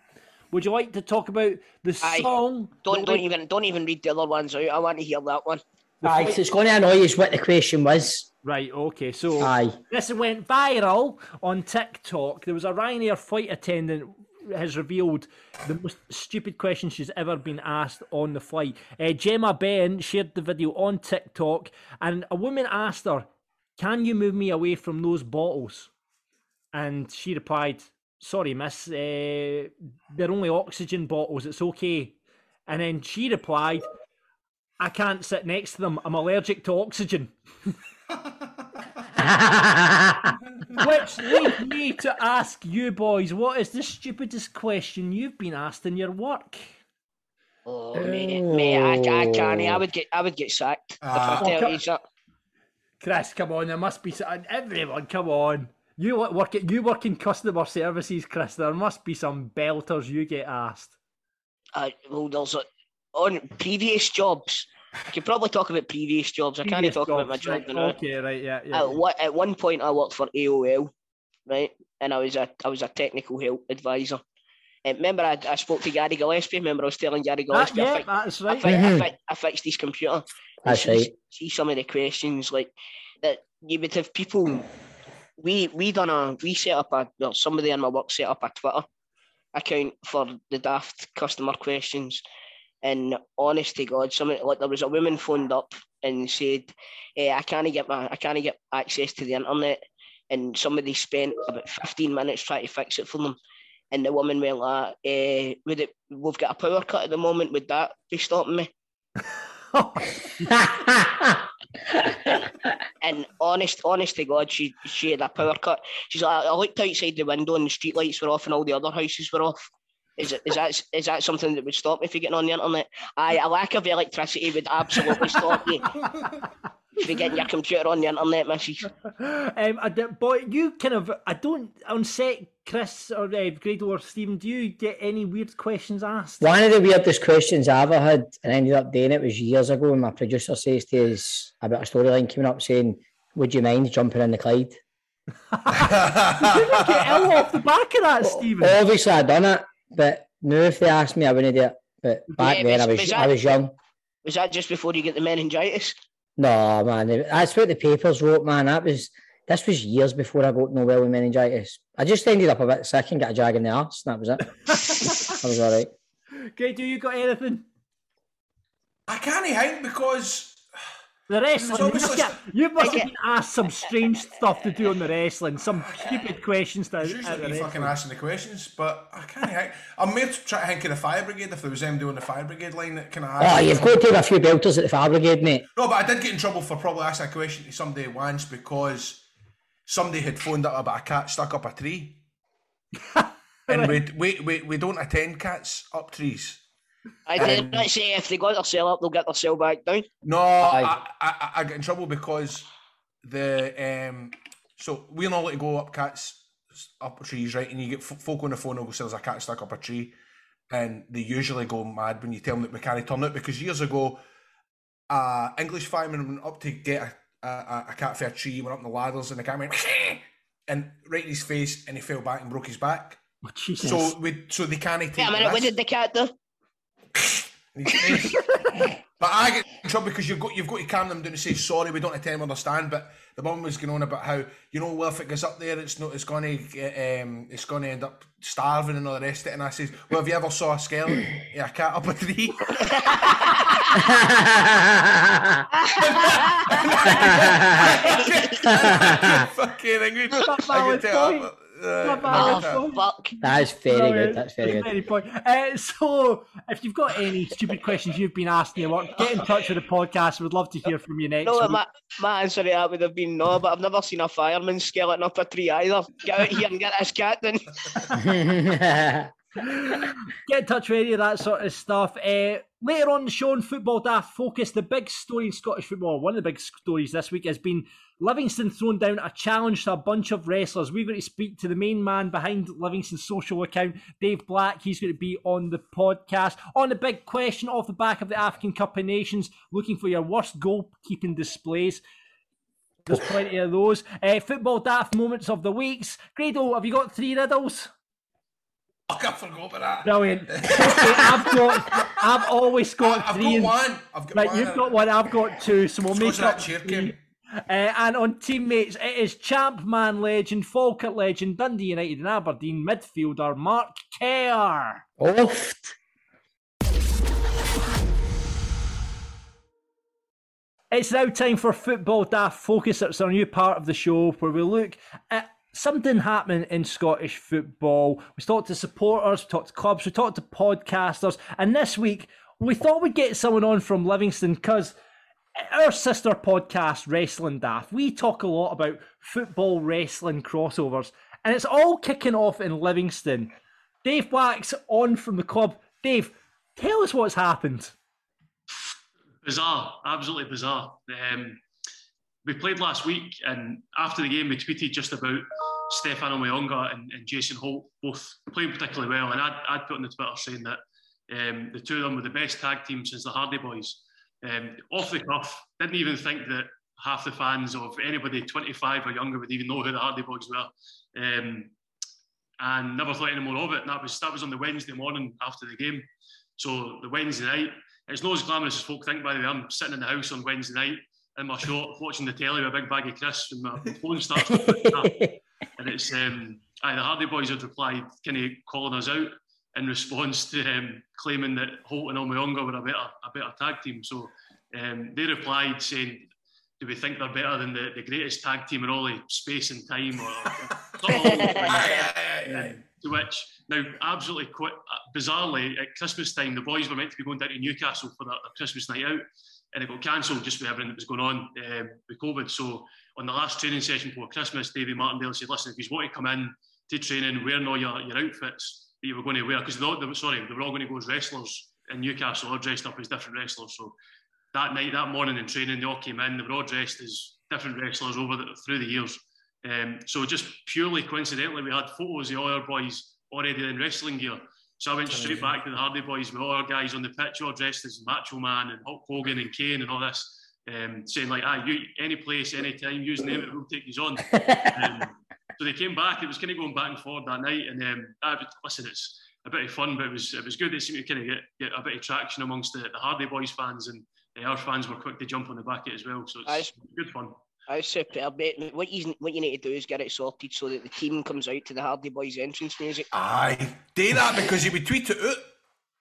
E: Would you like to talk about the
G: Aye.
E: song?
G: Don't don't
E: went-
G: even don't even read the other ones out. I want to hear that one.
B: Aye, 'cause it's going to annoy us what the question was.
E: Right, okay, so
B: Aye.
E: this went viral on TikTok. There was a Ryanair flight attendant has revealed the most stupid question she's ever been asked on the flight. Uh, Gemma Ben shared the video on TikTok, and a woman asked her, "Can you move me away from those bottles?" And she replied, "Sorry, miss, uh, they're only oxygen bottles. It's okay." And then she replied, "I can't sit next to them. I'm allergic to oxygen." Which leads me to ask you boys, what is the stupidest question you've been asked in your work?
G: Oh, mate, mate, I, I can't. I would get I would get sacked if
F: Ah.
G: I tell you that.
E: Chris, come on, there must be some, everyone, come on. You work at you work in customer services, Chris. There must be some belters you get asked.
G: Uh, well, there's a, on previous jobs. I could probably talk about previous jobs. I can't
E: Previous
G: talk about my job
E: right,
G: now.
E: Okay, right, yeah, yeah.
G: At, what, at one point, I worked for AOL, right, and I was a I was a technical help advisor. And remember, I, I spoke to Gary Gillespie. Remember, I was telling Gary
E: That-
G: Gillespie I,
E: yeah,
G: fi-
E: that's
G: I,
E: right.
G: fi- I,
B: Mhm.
G: fi- I fixed his computer.
B: I
G: see. See some of the questions like that. You would have people. We we done a we set up a well somebody in my work set up a Twitter account for the daft customer questions. And honest to God, some like there was a woman phoned up and said, eh, "I can't get my I can't get access to the internet." And somebody spent about fifteen minutes trying to fix it for them. And the woman went like, eh, "Would it? We've got a power cut at the moment. Would that be stopping me?" And honest, honest to God, she she had a power cut. She's like, I looked outside the window and the street lights were off and all the other houses were off. Is it is that is that something that would stop me from getting on the internet? Aye, a lack of electricity would absolutely stop you from getting your computer on the internet, missus.
E: um, I did, boy, you kind of, I don't, on set, Chris or uh, Grado or Stephen, do you get any weird questions asked?
B: One of the weirdest questions I ever had and ended up doing it was years ago when my producer says to us about a storyline coming up saying, Would you mind jumping in the Clyde?
E: You don't get ill off the back of that, Stephen.
B: Obviously, I'd done it, but now if they asked me, I wouldn't do it. But back
G: Yeah,
B: then, I
G: was-
B: was
G: was
B: I was young.
G: Was that just before you get the meningitis?
B: No, man, that's what the papers wrote, man. That was this was years before I got Nobel with meningitis. I just ended up a bit sick and got a jag in the arse, and that was it. that was all right.
E: Okay, do you got anything?
F: I can't think because
E: The wrestling. You
F: obviously-
E: must, get, you must
G: I
E: have been asked some strange stuff to do on the wrestling, some stupid questions to
F: It's
E: at
F: usually
E: the
F: me fucking asking the questions, but I can't. I'm more trying to think of the fire brigade if there was them doing the fire brigade line that kind of.
B: Oh, ah, you've got to have a few belters at the fire brigade, mate.
F: No, but I did get in trouble for probably asking a question to somebody once because somebody had phoned up about a cat stuck up a tree. and we, we, we, we don't attend cats up trees.
G: I did not say if they got their cell up, they'll get their cell back down.
F: No, I, I, I get in trouble because the um, so we're not allowed to go up cats up trees, right? And you get f- folk on the phone who go, "There's a cat stuck up a tree," and they usually go mad when you tell them that we can't turn it because years ago, uh, English fireman went up to get a, a, a cat for a tree, went up the ladders, and the cat went and right in his face, and he fell back and broke his back.
E: Oh, Jesus.
F: So we so they can't take
G: Wait a minute, what
F: the
G: did the cat do?
F: In his face. but I get in trouble because you've got you've got to calm them down and say sorry, we don't attend, understand. But the mum was going on about how you know well if it goes up there, it's not it's going to get, um it's going to end up starving and all the rest of it. And I says, well, have you ever saw a skeleton? yeah, a cat up a tree. Fucking angry. I
E: valid
F: can tell.
E: Point.
F: Uh,
E: Not
F: I
E: valid
F: can tell.
E: point.
G: Fuck.
B: That's very good. That's very good.
E: Very point. Uh, so, if you've got any stupid questions you've been asked in your work, get in touch with the podcast. We'd love to hear from you next
G: No,
E: week.
G: my, my answer to that would have been no, but I've never seen a fireman skeleton up a tree either. Get out here and get this cat then.
E: Get in touch with any of that sort of stuff. Uh, later on the show on Football Daft Focus, the big story in Scottish football, one of the big stories this week has been Livingston throwing down a challenge to a bunch of wrestlers. We're going to speak to the main man behind Livingston's social account, Dave Black. He's going to be on the podcast. On the big question off the back of the African Cup of Nations, looking for your worst goalkeeping displays. There's plenty of those. Uh, football daft moments of the weeks. Grado, have you got three riddles?
F: Fuck, I forgot about that.
E: Brilliant. Okay, I've got. I've always got
F: I've
E: three.
F: got
E: and-
F: one. I've got
E: Right,
F: one.
E: you've got one. I've got two. So we'll
F: It's
E: make
F: because that
E: up.
F: chair
E: three.
F: came.
E: Uh, and on teammates, it is Champ Man legend, Falkirk legend, Dundee United and Aberdeen midfielder Mark Kerr.
B: Oft.
E: It's now time for Football Daft Focus. It's our new part of the show where we look at something happening in Scottish football. We talk to supporters, we talk to clubs, we talk to podcasters. And this week, we thought we'd get someone on from Livingston because our sister podcast, Wrestling Daft, we talk a lot about football wrestling crossovers. And it's all kicking off in Livingston. Dave Black's on from the club. Dave, tell us what's happened.
H: Bizarre, absolutely bizarre. Um, we played last week, and after the game, we tweeted just about Stephane Omeonga and, and Jason Holt both playing particularly well. And I'd, I'd put on the Twitter saying that um, the two of them were the best tag team since the Hardy Boys. Um, off the cuff, didn't even think that half the fans of anybody 25 or younger would even know who the Hardy Boys were. Um, and never thought any more of it. And that was that was on the Wednesday morning after the game. So the Wednesday night, it's not as glamorous as folk think. By the way, I'm sitting in the house on Wednesday night in my short, watching the telly with a big bag of crisps, and my phone starts. and it's um, aye, the Hardy Boys had replied, kind of calling us out in response to um, claiming that Holt and Omeonga were a better a better tag team. So um, they replied saying, "Do we think they're better than the, the greatest tag team in all of space and time?" Or, or something along those lines. Um, to which now absolutely quite uh, bizarrely at Christmas time the boys were meant to be going down to Newcastle for their, their Christmas night out and it got cancelled just with everything that was going on um, with COVID. So on the last training session before Christmas, Davy Martindale said, "Listen, if you want to come in to training wearing all your, your outfits you were going to wear, because they, sorry, they were all going to go as wrestlers in Newcastle, all dressed up as different wrestlers. So that night, that morning in training, they all came in. They were all dressed as different wrestlers over the, through the years. Um, so just purely coincidentally, we had photos of all our boys already in wrestling gear. So I went straight back to the Hardy Boys with all our guys on the pitch, all dressed as Macho Man and Hulk Hogan and Kane and all this, um, saying like, "Ah, you any place, any time, use name it, we'll take you on." um, so they came back. It was kind of going back and forth that night, and um, I, listen, it's a bit of fun, but it was it was good. It seemed to kind of get, get a bit of traction amongst the, the Hardy Boys fans, and uh, our fans were quick to jump on the back of it as well. So it's
G: Aye.
H: good fun.
G: That's superb, mate. What you what you need to do is get it sorted so that the team comes out to the Hardy Boys entrance music.
F: Aye, do that because he would tweet it out.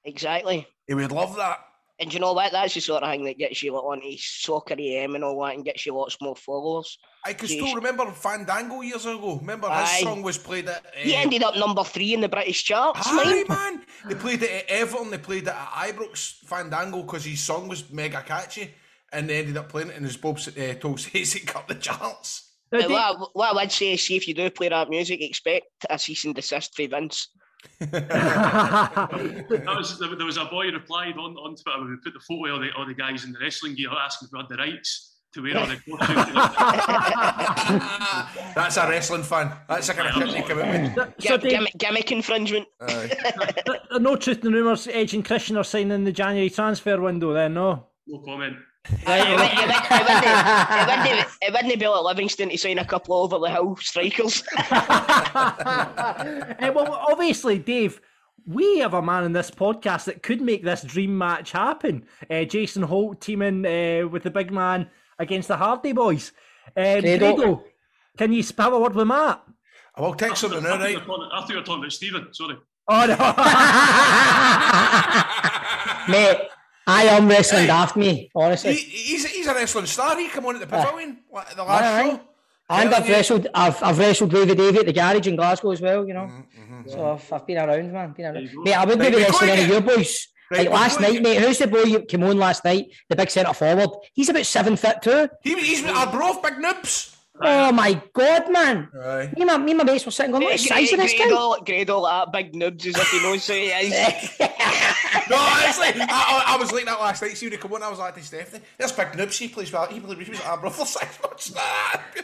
G: Exactly.
F: He would love that.
G: And you know what? That's the sort of thing that gets you like, onto Soccer AM and all that and gets you lots more followers.
F: I can
G: Jeez.
F: still remember Fandango years ago. Remember his
G: Aye.
F: song was played at.
G: He
F: eh,
G: ended up number three in the British charts,
F: Aye,
G: mate.
F: man. They played it at Everton. They played it at Ibrox Fandango because his song was mega catchy, and they ended up playing it in his Bob uh, told says it cut the charts.
E: Now,
G: Uh, What, I- what I would say is, see if you do play that music, expect a cease and desist for Vince.
H: That was, there, there was a boy who replied on, on Twitter when we put the photo of the, all the guys in the wrestling gear asking if we had the rights to wear all the costumes.
F: That's a wrestling fan. That's a kind of shit they come
E: so, Dave,
G: gimmick, gimmick infringement.
E: Uh, no truth in the rumours. Edge and Christian are signing in the January transfer window. Then no.
H: no comment.
G: It wouldn't- be like Livingston to sign a couple of over the hill strikers.
E: Eh, well, obviously, Dave, we have a man in this podcast that could make this dream match happen. Uh, Jason Holt teaming uh, with the big man against the Hardy Boys. Um,
C: Grado.
E: Grado, can you have a word with Matt?
F: I will text him
H: I
F: now,
H: thought you
F: right?
H: talking- I thought you were talking about Stephen. Sorry.
E: Oh no!
C: Mate, I am wrestling daft me,
F: He,
C: honestly.
F: he's, he's a wrestling star. He come on at the pavilion like, the last
C: Aye, aye.
F: show.
C: And I've
F: you.
C: wrestled, I've, I've wrestled Davey Davey at the garage in Glasgow as well, you know.
F: Mm-hmm,
C: So I've, I've been around, man. Been around. Mate, I wouldn't
F: Right,
C: be wrestling any of your boys.
F: Right,
C: like last night, mate. Who's the boy who came on last night? The big centre forward. He's about seven foot two.
F: He, he's with our bro, Big Nibs.
C: Oh my god, man!
F: Aye.
C: Me and my, me and my mates were sitting going, what size of this guy?
G: Grado, Grado like that big nubs as if he knows who he is.
F: No, honestly, I, I, I was like that last night. See when he come on, I was like to Stephanie, "There's Big Nibs. He plays well. He plays he was at our brother six months."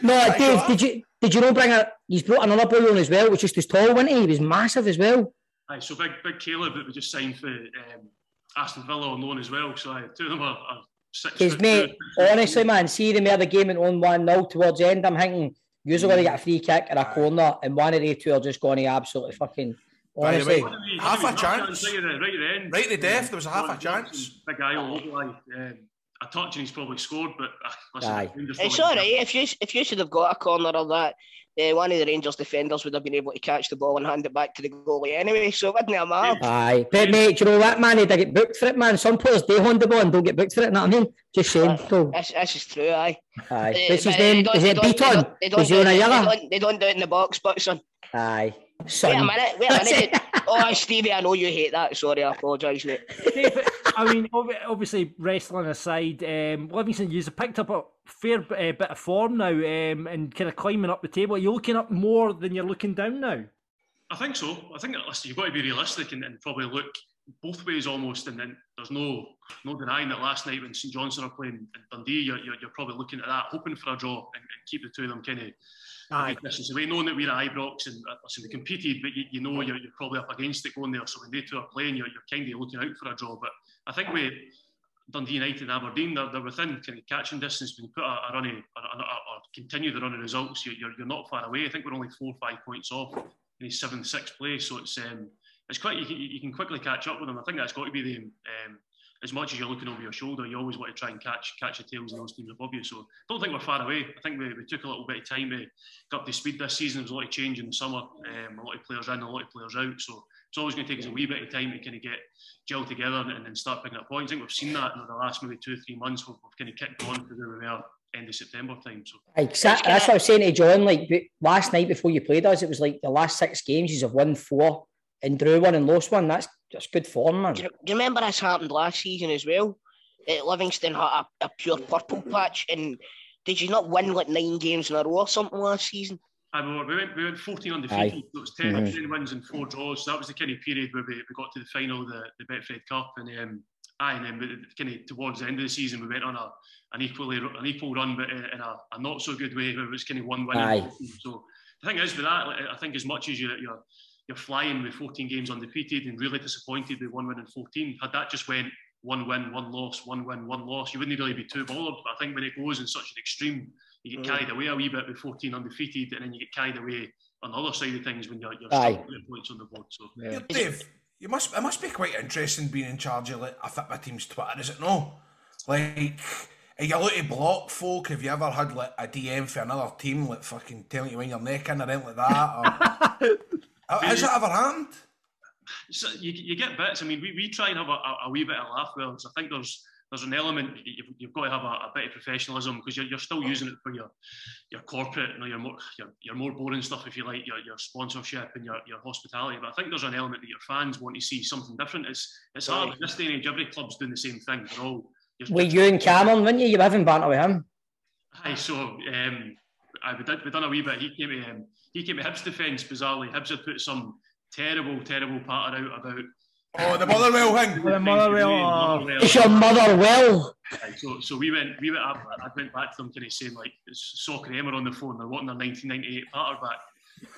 C: No, Dave, did you did you know bring a? He's brought another boy on as well, which is just tall, wasn't he? He was massive as well.
H: Aye, so big, big Caleb that we just signed for um, Aston Villa on loan as well. So aye, two of them are, are.
C: Because mate,
H: two,
C: honestly, man, see the the game went on one 0 towards the end. I'm thinking you're going to get a free kick or a corner, and one of the two are just going to absolutely fucking.
F: By the
C: Honestly,
F: way,
H: What did we- what
F: half a chance.
H: Right at the, right at the end.
F: Right at the death, there was a half a chance.
H: Johnson, Big guy all over. like, Um, a touch and he's probably scored, but uh, listen,
C: Aye.
G: It's all right if you if you should have got a corner of that. Uh, one of the Rangers defenders would have been able to catch the ball and hand it back to the goalie anyway, so it wouldn't have mattered.
C: aye, but mate, do you know what, man? They get booked for it, man. Some players they hold the ball and don't get booked for it. You know what I mean? Just saying. So,
G: This, this is true, aye.
C: aye.
G: Uh,
C: What's his
G: they
C: name?
G: don't-
C: Is
G: they
C: it
G: don't- they don't- They don't,
C: he on a
G: it- they, don't, they don't do it in the box, but son.
C: Aye.
G: Wait a minute, wait a minute. oh, Stevie, I know you hate that. Sorry, I apologise, mate.
E: Dave, I mean, obviously, wrestling aside, um, Livingston, you've picked up a fair uh, bit of form now um, and kind of climbing up the table. Are you looking up more than you're looking down now?
H: I think so. I think listen, you've got to be realistic and, and probably look both ways almost. And then there's no no denying that last night when St Johnstone are playing in Dundee, you're, you're, you're probably looking at that, hoping for a draw and, and keep the two of them kind of
E: Aye.
H: distance away, knowing that we're at Ibrox and uh, listen, we competed, but you, you know you're, you're probably up against it going there. So when they two are playing, you're, you're kind of looking out for a draw. But I think we Dundee United and Aberdeen, they're, they're within kind of catching distance. When you put a, a running or, continue the run of results, you're, you're, you're not far away. I think we're only four or five points off in his seventh, sixth place. So it's um, it's quite you can, you can quickly catch up with them. I think that's got to be the um, as much as you're looking over your shoulder, you always want to try and catch catch the tails of those teams above you. So I don't think we're far away. I think we, we took a little bit of time to get up to speed this season. There was a lot of change in the summer, um, a lot of players in, a lot of players out. So it's always going to take us a wee bit of time to kind of get gel together and, and then start picking up points. I think we've seen that in the last maybe two or three months. We've, we've kind of kicked on to where we were end of September time. So
C: Exactly. That's what I was saying to John. Like last night before you played us, it was like the last six games. You have won four and drew one and lost one. That's that's good form, man.
G: Do you, do you remember this happened last season as well? Uh, Livingston had a, a pure purple patch, and did you not win like nine games in a row or something last season?
H: I mean, we went, we went 14 undefeated.
C: Aye.
H: So it was 10,
C: Mhm.
H: 10 wins and four draws. So that was the kind of period where we, we got to the final of the, the Betfred Cup. And um, aye, and then we- kind of towards the end of the season, we went on a an equally an equal run, but in in a, a not so good way, where it was kind of one win.
C: Aye.
H: So the thing is with that, like, I think as much as you're, you're you're flying with 14 games undefeated and really disappointed with one win and 14, had that just went one win, one loss, one win, one loss, you wouldn't really be too bothered. But I think when it goes in such an extreme, you get
G: Mm.
H: carried away a wee bit with 14 undefeated, and then you get carried away on the other side of things when you're, you're still putting points on the board. So
F: Yeah, Dave, you must it must be quite interesting being in charge of like, a my team's Twitter, is it no? Like, Are you look at block folk, have you ever had like a DM for another team, like fucking telling you when your neck in or anything like that? Or... Has it ever happened?
H: So you, you get bits. I mean, we, we try and have a, a, a wee bit of laugh with us. I think there's there's an element you've, you've got to have a, a bit of professionalism because you're, you're still using it for your your corporate, you know, your more your, your more boring stuff, if you like, your, your sponsorship and your, your hospitality. But I think there's an element that your fans want to see something different. It's it's hard in this day and age. Every club's doing the same thing. They're all.
B: With Ewan Cameron, weren't you? You were having banter with him.
H: Aye, so um, I we did we done a wee bit. He came to um, he came to Hibs defence bizarrely. Hibs had put some terrible, terrible patter out about
F: Oh, the Motherwell thing.
E: The Motherwell. Oh.
B: It's your mother well.
H: Right, so, so we went, we went up. I went back to them, kind of saying like, it's Soccer AM on the phone. They're wanting their 1998 patter back.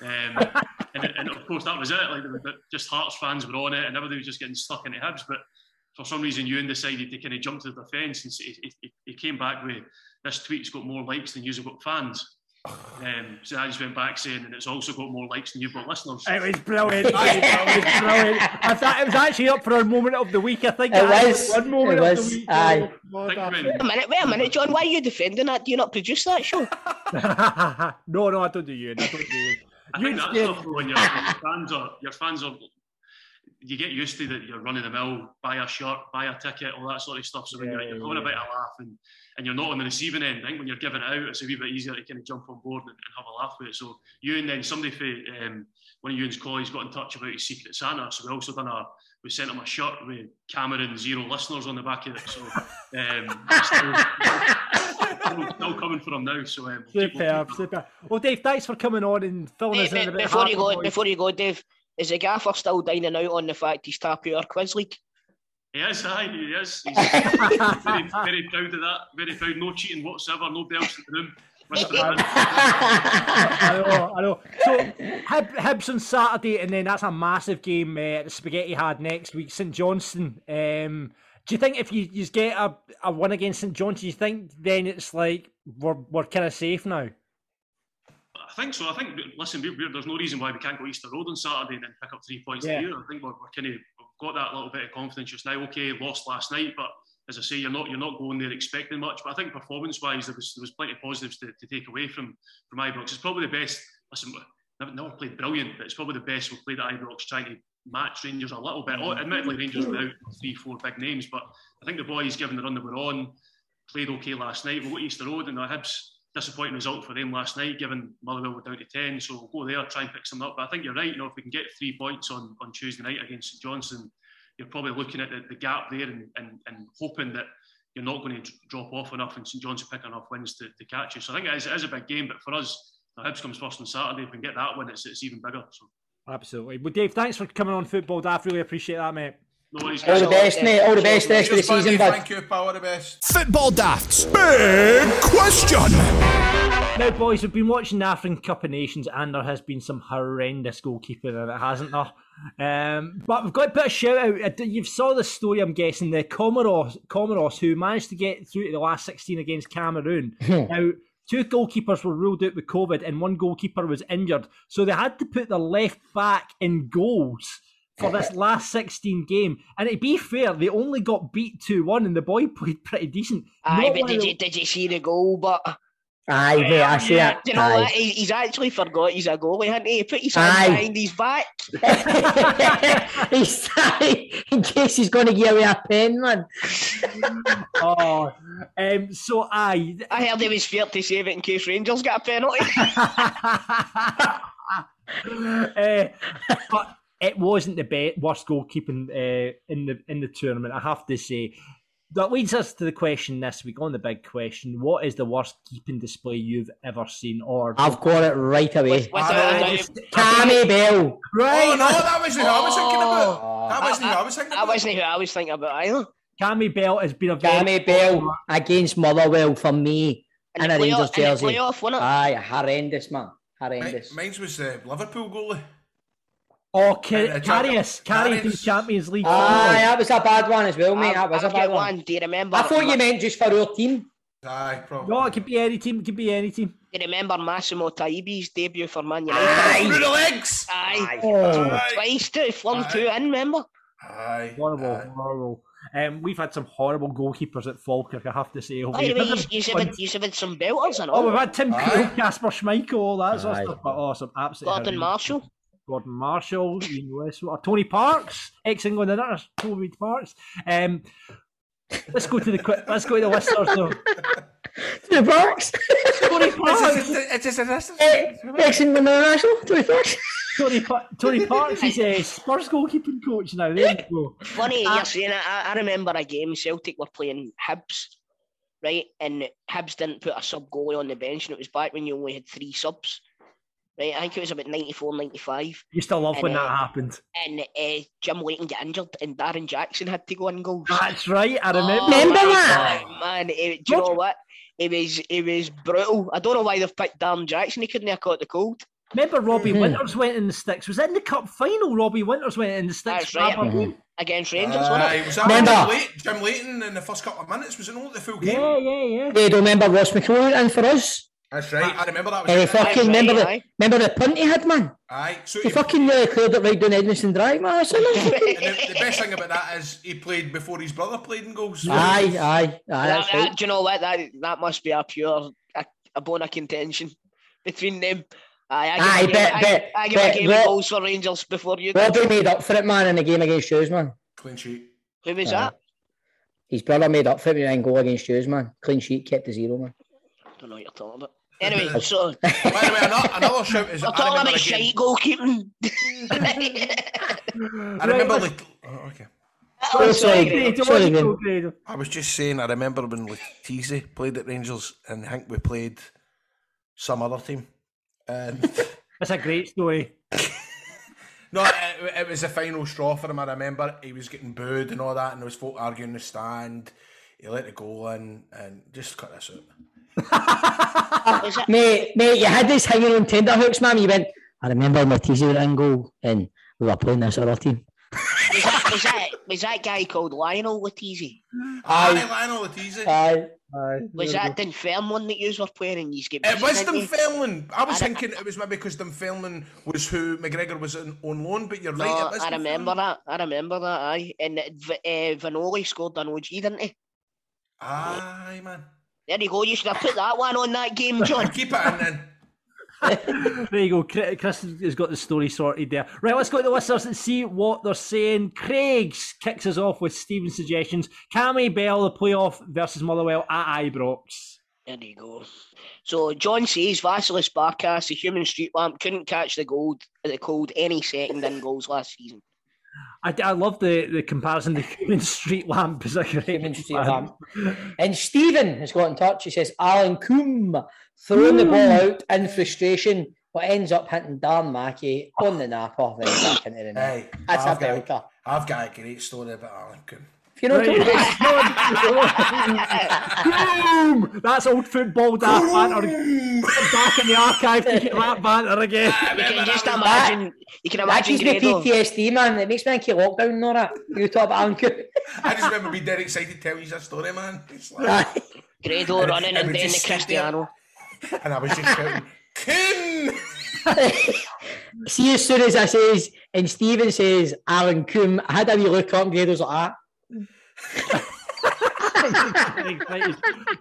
H: Um, and, and, of course that was it. Like, just Hearts fans were on it, and everybody was just getting stuck into Hibs. But for some reason, Ewan decided to kind of jump to the defence, and he, he, he came back with this tweet's got more likes than you've got fans. Um, so I just went back saying, and it's also got more likes than you've got listeners.
E: It was brilliant. it was brilliant. I thought it was actually up for a moment of the week. I think
B: it was
E: one moment
B: it was,
E: of the week.
B: Aye.
G: Wait a minute, wait a minute, John. Why are you defending that? Do you not produce that show?
E: no, no, I don't do you. I don't do you.
H: I think that's stuff when your, your fans are your fans are you get used to that you're running the mill, buy a shirt, buy a ticket, all that sort of stuff. So when you're, you're having a bit of a laugh and, and you're not on the receiving end, I think when you're giving it out, it's a wee bit easier to kind of jump on board and, and have a laugh with it. So you and then somebody for um, one of Ewan's colleagues got in touch about his Secret Santa. So we also done a we sent him a shirt with Cameron zero listeners on the back of it. So um, still, still, coming for him now. So um,
E: we'll superb, super. Well, Dave, thanks for coming on and filling us in a bit.
G: Before you go, before you go, Dave. Is the gaffer still dining out on the fact he's tapped our quiz league?
H: He is, aye, he is. He's very, very proud of that. Very proud. No cheating whatsoever. Nobody else in the room.
E: I know, I know. So Hib, Hibs on Saturday, and then that's a massive game. Uh, the Spaghetti had next week, St Johnstone. Um, do you think if you, you get a, a win against St Johnstone, you think then it's like we're we're kind of safe now?
H: I think so. I think, listen, we're, we're, there's no reason why we can't go Easter Road on Saturday and then pick up three points yeah. here. I think we're, we're kind of got that little bit of confidence just now. Okay, lost last night, but as I say, you're not you're not going there expecting much. But I think performance-wise, there was there was plenty of positives to, to take away from from Ibrox. It's probably the best. Listen, never, never played brilliant, but it's probably the best we've played at Ibrox, trying to match Rangers a little bit. Oh, admittedly, Rangers without three, four big names, but I think the boys, given the run they we're on, played okay last night. We'll go Easter Road and the Hibs disappointing result for them last night, given Motherwell were down to 10. So we'll go there, try and pick some up. But I think you're right. You know, if we can get three points on, on Tuesday night against St Johnstone, you're probably looking at the, the gap there and, and, and hoping that you're not going to drop off enough and St Johnstone pick enough wins to, to catch you. So I think it is, it is a big game. But for us, the Hibs comes first on Saturday. If we can get that win, it's, it's even bigger. So.
E: Absolutely. Well, Dave, thanks for coming on Football Daft. Really appreciate that, mate.
H: No worries,
B: all the best, mate. All the best rest of the season, bud.
F: Thank you, pal. All the best.
A: Football Daft's big question.
E: Now, boys, we've been watching the African Cup of Nations, and there has been some horrendous goalkeeping in it, hasn't there? Um, but we've got to put a shout out. You've saw the story, I'm guessing, the Comoros, Comoros who managed to get through to the last 16 against Cameroon. now, two goalkeepers were ruled out with COVID, and one goalkeeper was injured. So they had to put the left back in goals for this last 16 game. And to be fair, they only got beat 2 1, and the boy played pretty decent.
G: Aye, Not but did you, did you see the goal? But.
B: Aye, mate, I see
G: yeah,
B: it.
G: You know what? He, he's actually forgot he's a goalie, hasn't he? He put his hand behind his back.
B: he's in case he's going to give away a pen, man.
E: oh, um, so I.
G: I heard he was scared to save it in case Rangers get a penalty.
E: uh, but it wasn't the best, worst goalkeeping uh, in the in the tournament. I have to say. That leads us to the question this week on the big question: What is the worst keeping display you've ever seen? Or
B: I've got it right away.
G: Without a doubt.
B: Cammy Bell.
E: right?
F: Oh no, that wasn't who I was thinking about. That wasn't who I was thinking
G: That
F: about.
G: wasn't who I was thinking about either.
E: Cammy Bell has been a very
B: Cammy Bell against Motherwell for me
G: In
B: in a Rangers
G: playoff- in
B: jersey.
G: playoff.
B: Aye, horrendous, man. Horrendous.
F: Mine was uh, Liverpool goalie.
E: Oh, Ca-
F: Jack-
E: Karius, Karius in Champions League.
B: Aye, that was a bad one as well, mate. That was a
G: I've
B: bad one.
G: one. Do you remember?
B: I thought you meant just for our team.
F: Aye, probably.
E: No, it could be any team. It could be any team.
G: Do you remember Massimo Taibi's debut for Man United?
B: Aye.
F: Through the legs.
G: Aye.
E: Oh,
F: Aye.
G: Twice, two, flung
F: Aye.
G: two in, remember?
F: Aye.
E: horrible,
F: aye.
E: horrible. Um, we've had some horrible goalkeepers at Falkirk, I have to say. over
G: By the
E: the
G: way,
E: years.
G: you, you, had, you had some belters and all.
E: Oh, we've had Tim
F: Aye.
E: Krul, Casper Schmeichel, all that sort of stuff. But oh, some absolute
G: Gordon Marshall.
E: Gordon Marshall, Ian Westwood, Tony Parks, ex England inner, Toby Parks. Um, let's go to the quick. Let's go to the listeners. though.
C: Tony Parks.
E: Tony Parks.
F: just, it's just, it's just,
C: Excellent international. Tony Parks.
E: Tony, pa- Tony Parks. He's a Spurs goalkeeping coach now. There you go.
G: Funny
E: Ah.
G: you're saying it. I, I remember a game Celtic were playing Hibs, right? And Hibs didn't put a sub goalie on the bench, and it was back when you only had three subs. Right, I think it was about 94, 95.
E: You still love when
G: And,
E: that
G: uh,
E: happened.
G: And uh, Jim Leighton got injured, and Darren Jackson had to go in goals.
E: That's right. I remember.
G: Oh,
C: Remember that?
G: God, Man, it, do you know what? It was it was brutal. I don't know why they've picked Darren Jackson. He couldn't have caught the cold.
E: Remember Robbie
C: Mhm.
E: Winters went in the sticks. Was it in the cup final? Robbie Winters went in the sticks.
G: That's
E: for
G: right.
E: Aberdeen?
G: Against Rangers, wasn't it?
F: was that
C: Remember?
F: Jim, Leighton, Jim Leighton in the first couple of minutes? Was it not the full game?
E: Yeah, yeah, yeah.
C: Yeah, do you remember Ross McClure in for us?
F: That's right. I remember that.
C: And
F: Was it.
C: fucking
G: Aye,
C: remember the
G: aye.
C: remember the punt he had, man.
F: Aye. So
C: He
F: he,
C: fucking nearly cleared it right down Edmiston Drive, man.
F: And the, the best thing about that is he played before his brother played in goals.
C: Aye, aye, aye.
G: That- that-
C: right.
G: do you know what? That that must be a pure a, a bone of contention between them. Aye, I give
C: Aye,
G: a game,
C: bet-
G: I,
C: bet-
G: I give a game
C: Rob-
G: of goals for Rangers before you. did.
C: Robbie made up for it, man, in the game against Shoes, man.
F: Clean sheet.
G: Who was
C: Aye.
G: that?
C: His brother made up for it in goal against Shoes, man. Clean sheet, kept the zero, man.
G: I don't know what you're talking about. Anyway, so
F: By the way, another, another shout is
G: I'm talking about
F: a
G: shite goalkeeping.
F: I remember.
E: Right,
F: Lat- oh, okay.
C: Oh, sorry.
G: sorry.
E: Grado,
C: Sorry,
E: what you
C: man.
E: go, Grado?
F: I was just saying. I remember when Letizia played at Rangers, and I think we played some other team. And
E: That's a great story.
F: no, it, it was a final straw for him. I remember he was getting booed and all that, and there was folk arguing in the stand. He let it go in, and just cut this out.
G: Was
C: Mate, mate, you had this hanging on tender hooks, man. You went, I remember Matisse were in goal and we were playing this other team.
G: was that, was that, was that guy called Lionel Letizi?
F: Aye, Lionel Letizia.
C: Aye.
G: Was that Dunfermline that you were playing and you get
F: It was
G: beaten, didn't you?
F: Dunfermline. I was
G: I-
F: thinking it was maybe because Dunfermline was who McGregor was on, on loan, but you're right.
G: No,
F: it was
G: I remember
F: Dunfermline.
G: that. I remember that. Aye, and uh, Vanoli scored an OG, didn't he?
F: Aye, man.
G: There you go. You should have put that one on that game, John.
F: Keep it in then.
E: There you go. Chris Chris has got the story sorted there. Right, let's go to the listeners and see what they're saying. Craig kicks us off with Stephen's suggestions. Cammy Bell, the playoff versus Motherwell at Ibrox.
G: There you go. So John says Vasilis Barkas, the human street lamp, couldn't catch the gold the cold any second in goals last season.
E: I, I love the, the comparison. The human street lamp is a great
C: Human street
E: comparison.
C: lamp. And Stephen has got in touch. He says, Alan Combe throwing the ball out in frustration, but ends up hitting Dan Mackey on the nap off and back into the net.
F: Hey,
C: That's a
F: I've got,
C: belter.
F: I've got a great story about Alan Coon.
C: If you know
E: Right.
C: talking about.
E: Boom! That's old football daft banter. Back in the archive to get that banter again.
G: You can just
F: that
G: imagine. You can
C: That
G: imagine
C: gives me PTSD, man. It makes me think of lockdown and all that. You talk about Alan Combe.
F: I just remember being dead excited telling you that story, man. It's like,
G: Grado
F: And-
G: running
F: and
G: and
F: we
G: the
F: just stood there.
G: Cristiano.
F: and I was just shouting, Coon!
C: See, as soon as I says, and Stephen says Alan Coombe, I had a wee look up and Grado's like that.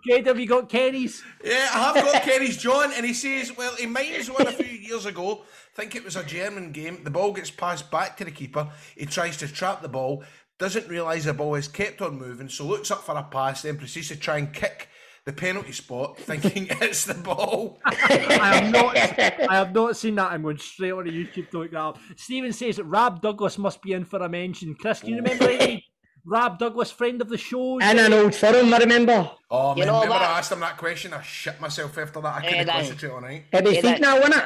E: Greg, have you got Kenny's?
F: Yeah, I have got Kenny's John, and he says, well, he minds one a few years ago. think it was a German game. The ball gets passed back to the keeper. He tries to trap the ball, doesn't realise the ball is kept on moving, so looks up for a pass, then proceeds to try and kick the penalty spot, thinking it's the ball.
E: I have not I have not seen that. I'm going straight on to YouTube to look that up. Stephen says that Rab Douglas must be in for a mention. Chris, can you remember any Rab Douglas, friend of the show?
C: In an old forum, I remember.
F: Oh,
G: You
F: man,
G: know
F: remember
G: what?
F: I asked him that question? I shit myself after that. I
G: Eh,
F: couldn't
G: that-
F: concentrate all night.
C: It was
G: Yeah,
C: feet
G: that-
C: now, wasn't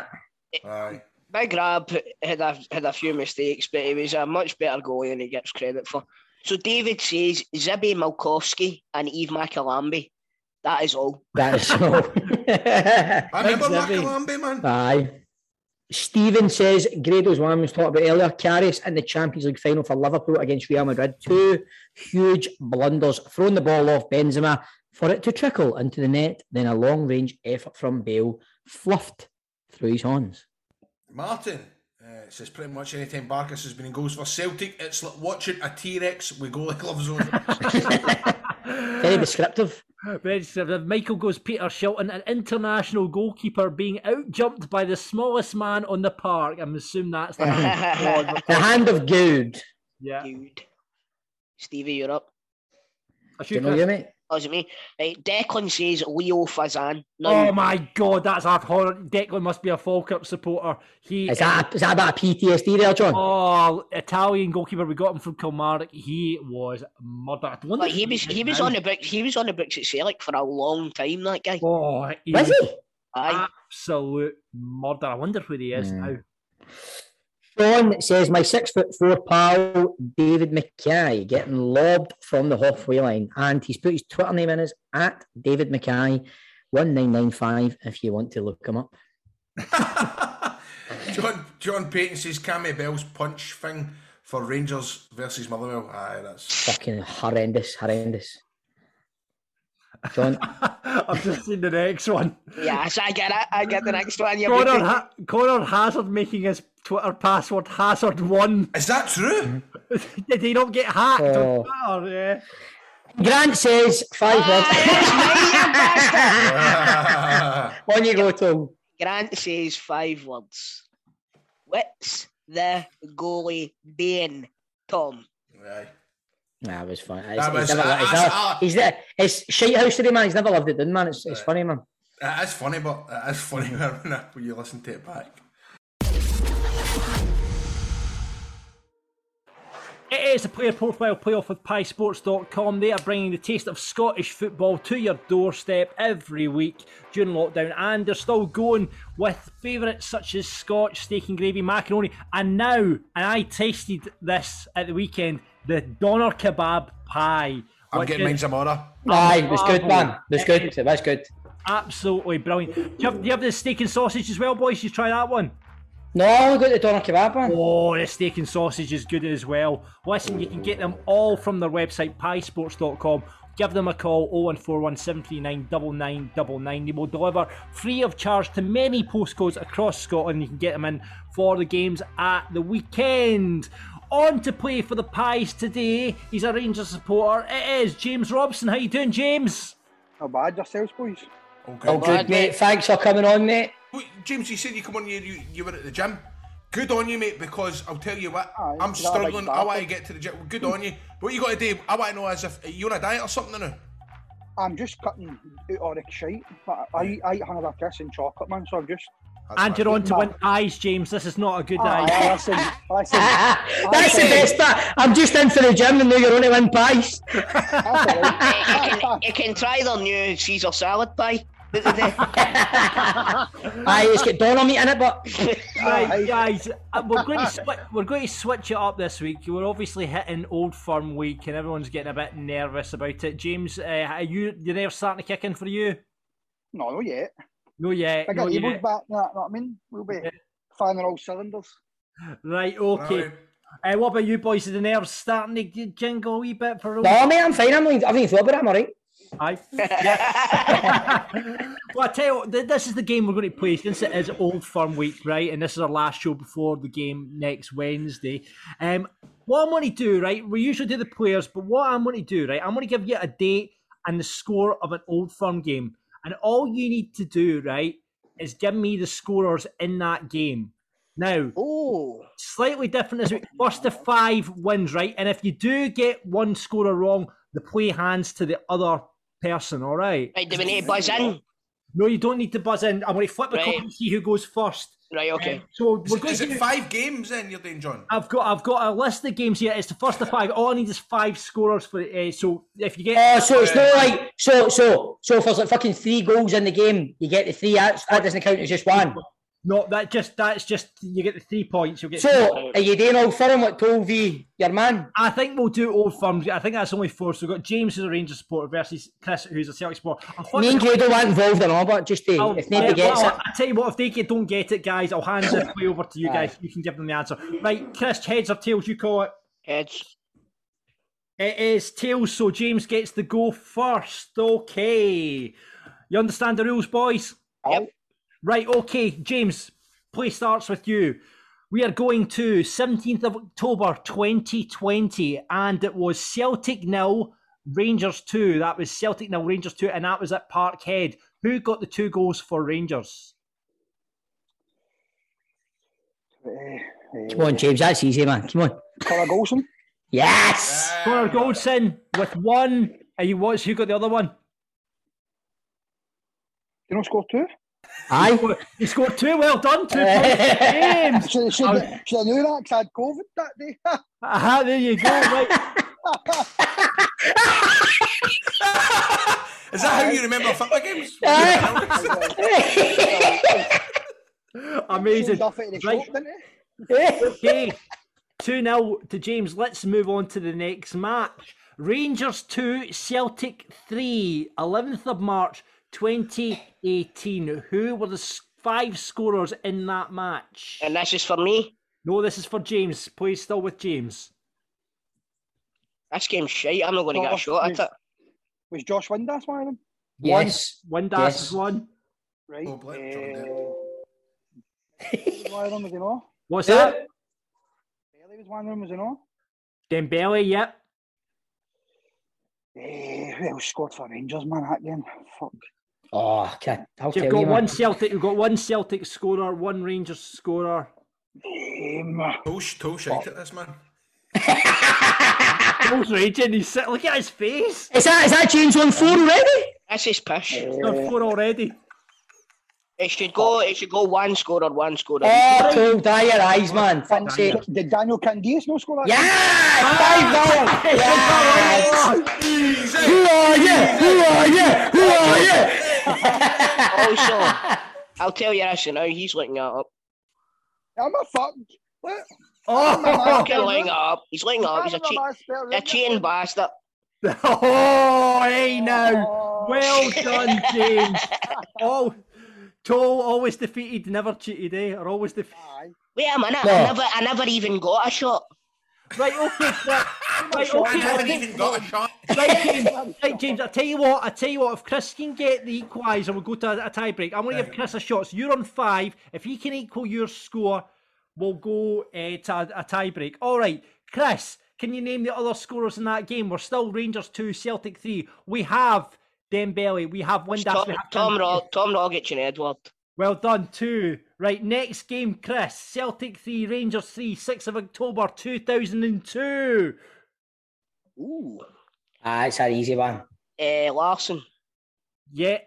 C: it?
F: Aye.
G: Big Rab had a had a few mistakes, but he was a much better goalie than he gets credit for. So David says Zibby Malkowski and Yves Makalambay. That is all.
C: That is all.
F: I remember
E: Thanks, Zibby.
F: Makalambay, man.
C: Aye. Stephen says Grado's one was talked about earlier. Karius in the Champions League final for Liverpool against Real Madrid. Two huge blunders, throwing the ball off Benzema for it to trickle into the net. Then a long range effort from Bale, fluffed through his hands.
F: Martin, Uh, says pretty much anytime Barkas has been in goals for Celtic, it's like watching a T Rex with goalie gloves on.
C: Very descriptive.
E: Very descriptive. Michael goes Peter Shilton, an international goalkeeper being outjumped by the smallest man on the park. I'm assuming that's the hand. of God.
C: The hand of good.
E: Yeah.
G: Dude. Stevie, you're up.
E: I
C: Do you
E: should
C: know you, mate?
G: Is it me? Right, Declan says Leo Fasan. Now,
E: Oh my god, that's a horror. Declan must be a Falkirk supporter. He
C: Is that, is that a bit of PTSD there, John?
E: Oh, Italian goalkeeper. We got him from Kilmarnock. He was murdered. I wonder
G: but he was he was on the books. He was on the books at Celtic for a long time. That guy.
E: Oh, he
C: Was
E: was
C: he?
G: Aye.
E: absolute murder. I wonder where he is
C: Hmm.
E: now.
C: Sean says my six foot four pal David Mackay getting lobbed from the halfway line, and he's put his Twitter name in as at David Mackay one nine nine five. If you want to look him up,
F: John John Payton says Cammy Bell's punch thing for Rangers versus Motherwell. Aye, that's
C: fucking horrendous, horrendous. John,
E: I've just seen the next one.
G: Yes, I get it. I get the next one. You're
E: Connor,
G: right.
E: ha- Conor Hazard making his Twitter password Hazard one.
F: is that true?
E: Did he not get hacked
C: Oh.
E: on Twitter? Yeah.
C: Grant says five words. On you go, Tom.
G: Grant says five words. What's the goalie doing, Tom?
F: Aye.
C: Nah, it was fun. It's,
F: That
C: he's
F: was-
C: never, he's
F: that's-
C: never,
F: ah.
C: he's there. It's shite house today, man. He's never loved it down, man. It's, it's funny, man.
F: It is funny, but it is funny when, when you listen to it back.
E: It is a player profile playoff with piesports.com. They are bringing the taste of Scottish football to your doorstep every week during lockdown, and they're still going with favourites such as Scotch, steak and gravy, macaroni, and now, and I tasted this at the weekend, the doner kebab pie.
F: I'm getting
E: is
F: mine tomorrow.
C: Aye, it's good, man. It was
E: it
C: good.
E: is-
C: It was good.
E: Absolutely brilliant. Do you, have, do you have the steak and sausage as well, boys? You try that one?
C: No, we got the doner kebab, man.
E: Oh, the steak and sausage is good as well. Listen, you can get them all from their website, piesports.com. Give them a call, 0141 739 They will deliver free of charge to many postcodes across Scotland. You can get them in for the games at the weekend. On to play for the Pies today. He's a Rangers supporter. It is James Robson. How you doing, James?
I: Not bad yourselves, boys.
F: Oh, good.
C: Oh, good, mate. Thanks for coming on, mate.
F: Wait, James, you said you come on, you, you, you were at the gym. Good on you, mate, because I'll tell you what,
I: Aye,
F: I'm
I: is that a big
F: struggling. I want to get to the gym. Good on you. What you got to do, I want to know as if, are you on a diet or something now?
I: I'm just cutting out all the shite. But I, eat- I eat Hannah Kiss and chocolate, man, so I'm just.
F: That's
E: And you're on to win pies, James. This is not a good
I: Ah,
E: idea.
I: listen, listen.
C: That's the best part. I'm just in for the gym and now you're on to win pies.
G: You can, you can try their new Caesar salad pie.
C: Aye, it's got doner meat in it, but
E: Right, guys, uh, we're going to swi- we're going to switch it up this week. We're obviously hitting Old Firm week, and everyone's getting a bit nervous about it. James, uh, are you the nerves starting to kick in for you?
I: No, not yet.
E: No, yet,
I: I got Eagles
E: yet.
I: back, you know what I mean? We'll be firing all cylinders.
E: Right, okay.
F: Right.
E: Uh, what about you boys? Are the nerves starting to g- jingle a wee bit for Old
C: no, mate, I'm fine. I'm like, I've even thought about it. I'm alright.
E: Aye. well, I tell you what, th- this is the game we're going to play since it is Old Firm Week, right? And this is our last show before the game next Wednesday. Um, what I'm going to do, right? We usually do the players, but what I'm going to do, right? I'm going to give you a date and the score of an Old Firm game, and all you need to do, right, is give me the scorers in that game. Now,
G: oh,
E: slightly different this week. First to five wins, right? And if you do get one scorer wrong, the play hands to the other person, all right?
G: right, do we need to buzz in?
E: No, you don't need to buzz in. I'm going to flip the
G: Right.
E: coin and see who goes first.
G: Right, okay.
E: So we're
F: it-
E: going
F: is
E: to.
F: it five games then you're doing, John?
E: I've got I've got a list of games here. It's the first of five. All I need is five scorers for. Uh, so if you get
C: Oh, so it's not like so so so if there's like fucking three goals in the game, you get the three. That, that doesn't count as just one.
E: No, that just that's just you get the three points. You'll get.
C: So are you doing all firm like told v your man?
E: I think we'll do old firms. I think that's only four. So we've got James who's a Rangers supporter versus Chris who's a Celtic supporter. I'm
C: Me and
E: flipping-
C: Grado weren't involved in all, but just to,
E: I'll-
C: if nobody
E: yeah,
C: gets
E: well,
C: it.
E: I tell you what, if they get, don't get it, guys, I'll hand this way over to you
C: Aye.
E: guys. You can give them the answer. Right, Chris, heads or tails, you call it.
G: Heads.
E: It is tails, so James gets the go first. Okay. You understand the rules, boys?
I: Yep.
E: Right, okay, James, play starts with you. We are going to 17th of October 2020, and it was Celtic nil, Rangers 2. That was Celtic nil, Rangers 2, and that was at Parkhead. Who got the two goals for Rangers?
B: Eh, eh, Come on, James. That's easy, man. Come on.
I: Connor Goldson?
B: Yes.
E: Connor Goldson with one. And you watch who got the other one?
I: You know, score two.
B: Aye.
E: He scored two. Well done. Two points for James.
I: Should, should, oh. I, should I knew that 'cause I had COVID that day.
E: Aha, there you go. Right.
F: Is that how you remember football games?
E: Amazing.
I: Off it in the
E: Right.
I: shop, didn't it?
E: Okay. 2 0 to James. Let's move on to the next match. Rangers 2, Celtic 3, 11th of March 2018. Who were the five scorers in that match?
G: And this is for me.
E: No, this is for James. Please, still with James.
G: This game's shite. I'm not going to get a shot at it.
I: Was Josh Windass one of them?
B: Yes.
E: One dash
B: Yes.
E: is one.
I: Right.
F: Oh, bless John
I: uh,
F: Dent.
I: one of them was you know.
E: What's that?
I: Bailey was one of them was you know.
E: Dembele, yep.
I: Eh, who else scored for Rangers, man, that game? Fuck.
B: Oh, okay. I'll
E: You've got
B: you,
E: one. Celtic. You've got one Celtic scorer, one Rangers scorer.
I: Um,
F: Tosh, Tosh, out at this man.
E: Paul's raging. He's sit- look at his face.
B: Is that is that James on four already?
G: That's his pish.
E: He's done four already.
G: It should go. It should go one scorer, one scorer.
B: Oh, Paul, dry your eyes, man. Fuck's sake.
I: did Daniel Candeias no score?
B: Yeah! Five dollars! Yes! Who are you? Who are you? Who are you?
G: Also, I'll tell you this now. He's looking it up.
I: I'm a fuck. What?
E: Oh,
G: Fucking looking it up. He's looking up. He's a, cheat, a cheating bastard.
E: oh, hey now. Well done, James. Oh, Toll always defeated, never cheated, eh? Or always defeated.
G: Wait a minute.
B: No.
G: I never, I never even got a shot.
E: Right, okay, right, right,
F: I
E: okay.
F: never
E: okay.
F: even got a shot.
E: Right, James. Right, James. I tell you what. I tell you what. If Chris can get the equaliser, we'll go to a, a tie break. I'm going to give Chris a shot. So you're on five. If he can equal your score, we'll go uh, to a, a tie break. All right, Chris. Can you name the other scorers in that game? We're still Rangers two, Celtic three. We have Dembele. We have Windass.
G: Tom,
E: we have
G: Tom,
E: Candido.
G: Rog, Tom Rogic and Edouard.
E: Well done, two. Right, next game, Chris. Celtic 3, Rangers 3, 6th of October 2002.
G: Ooh.
B: Ah, it's an easy one.
G: Uh, Larsson.
E: Yeah.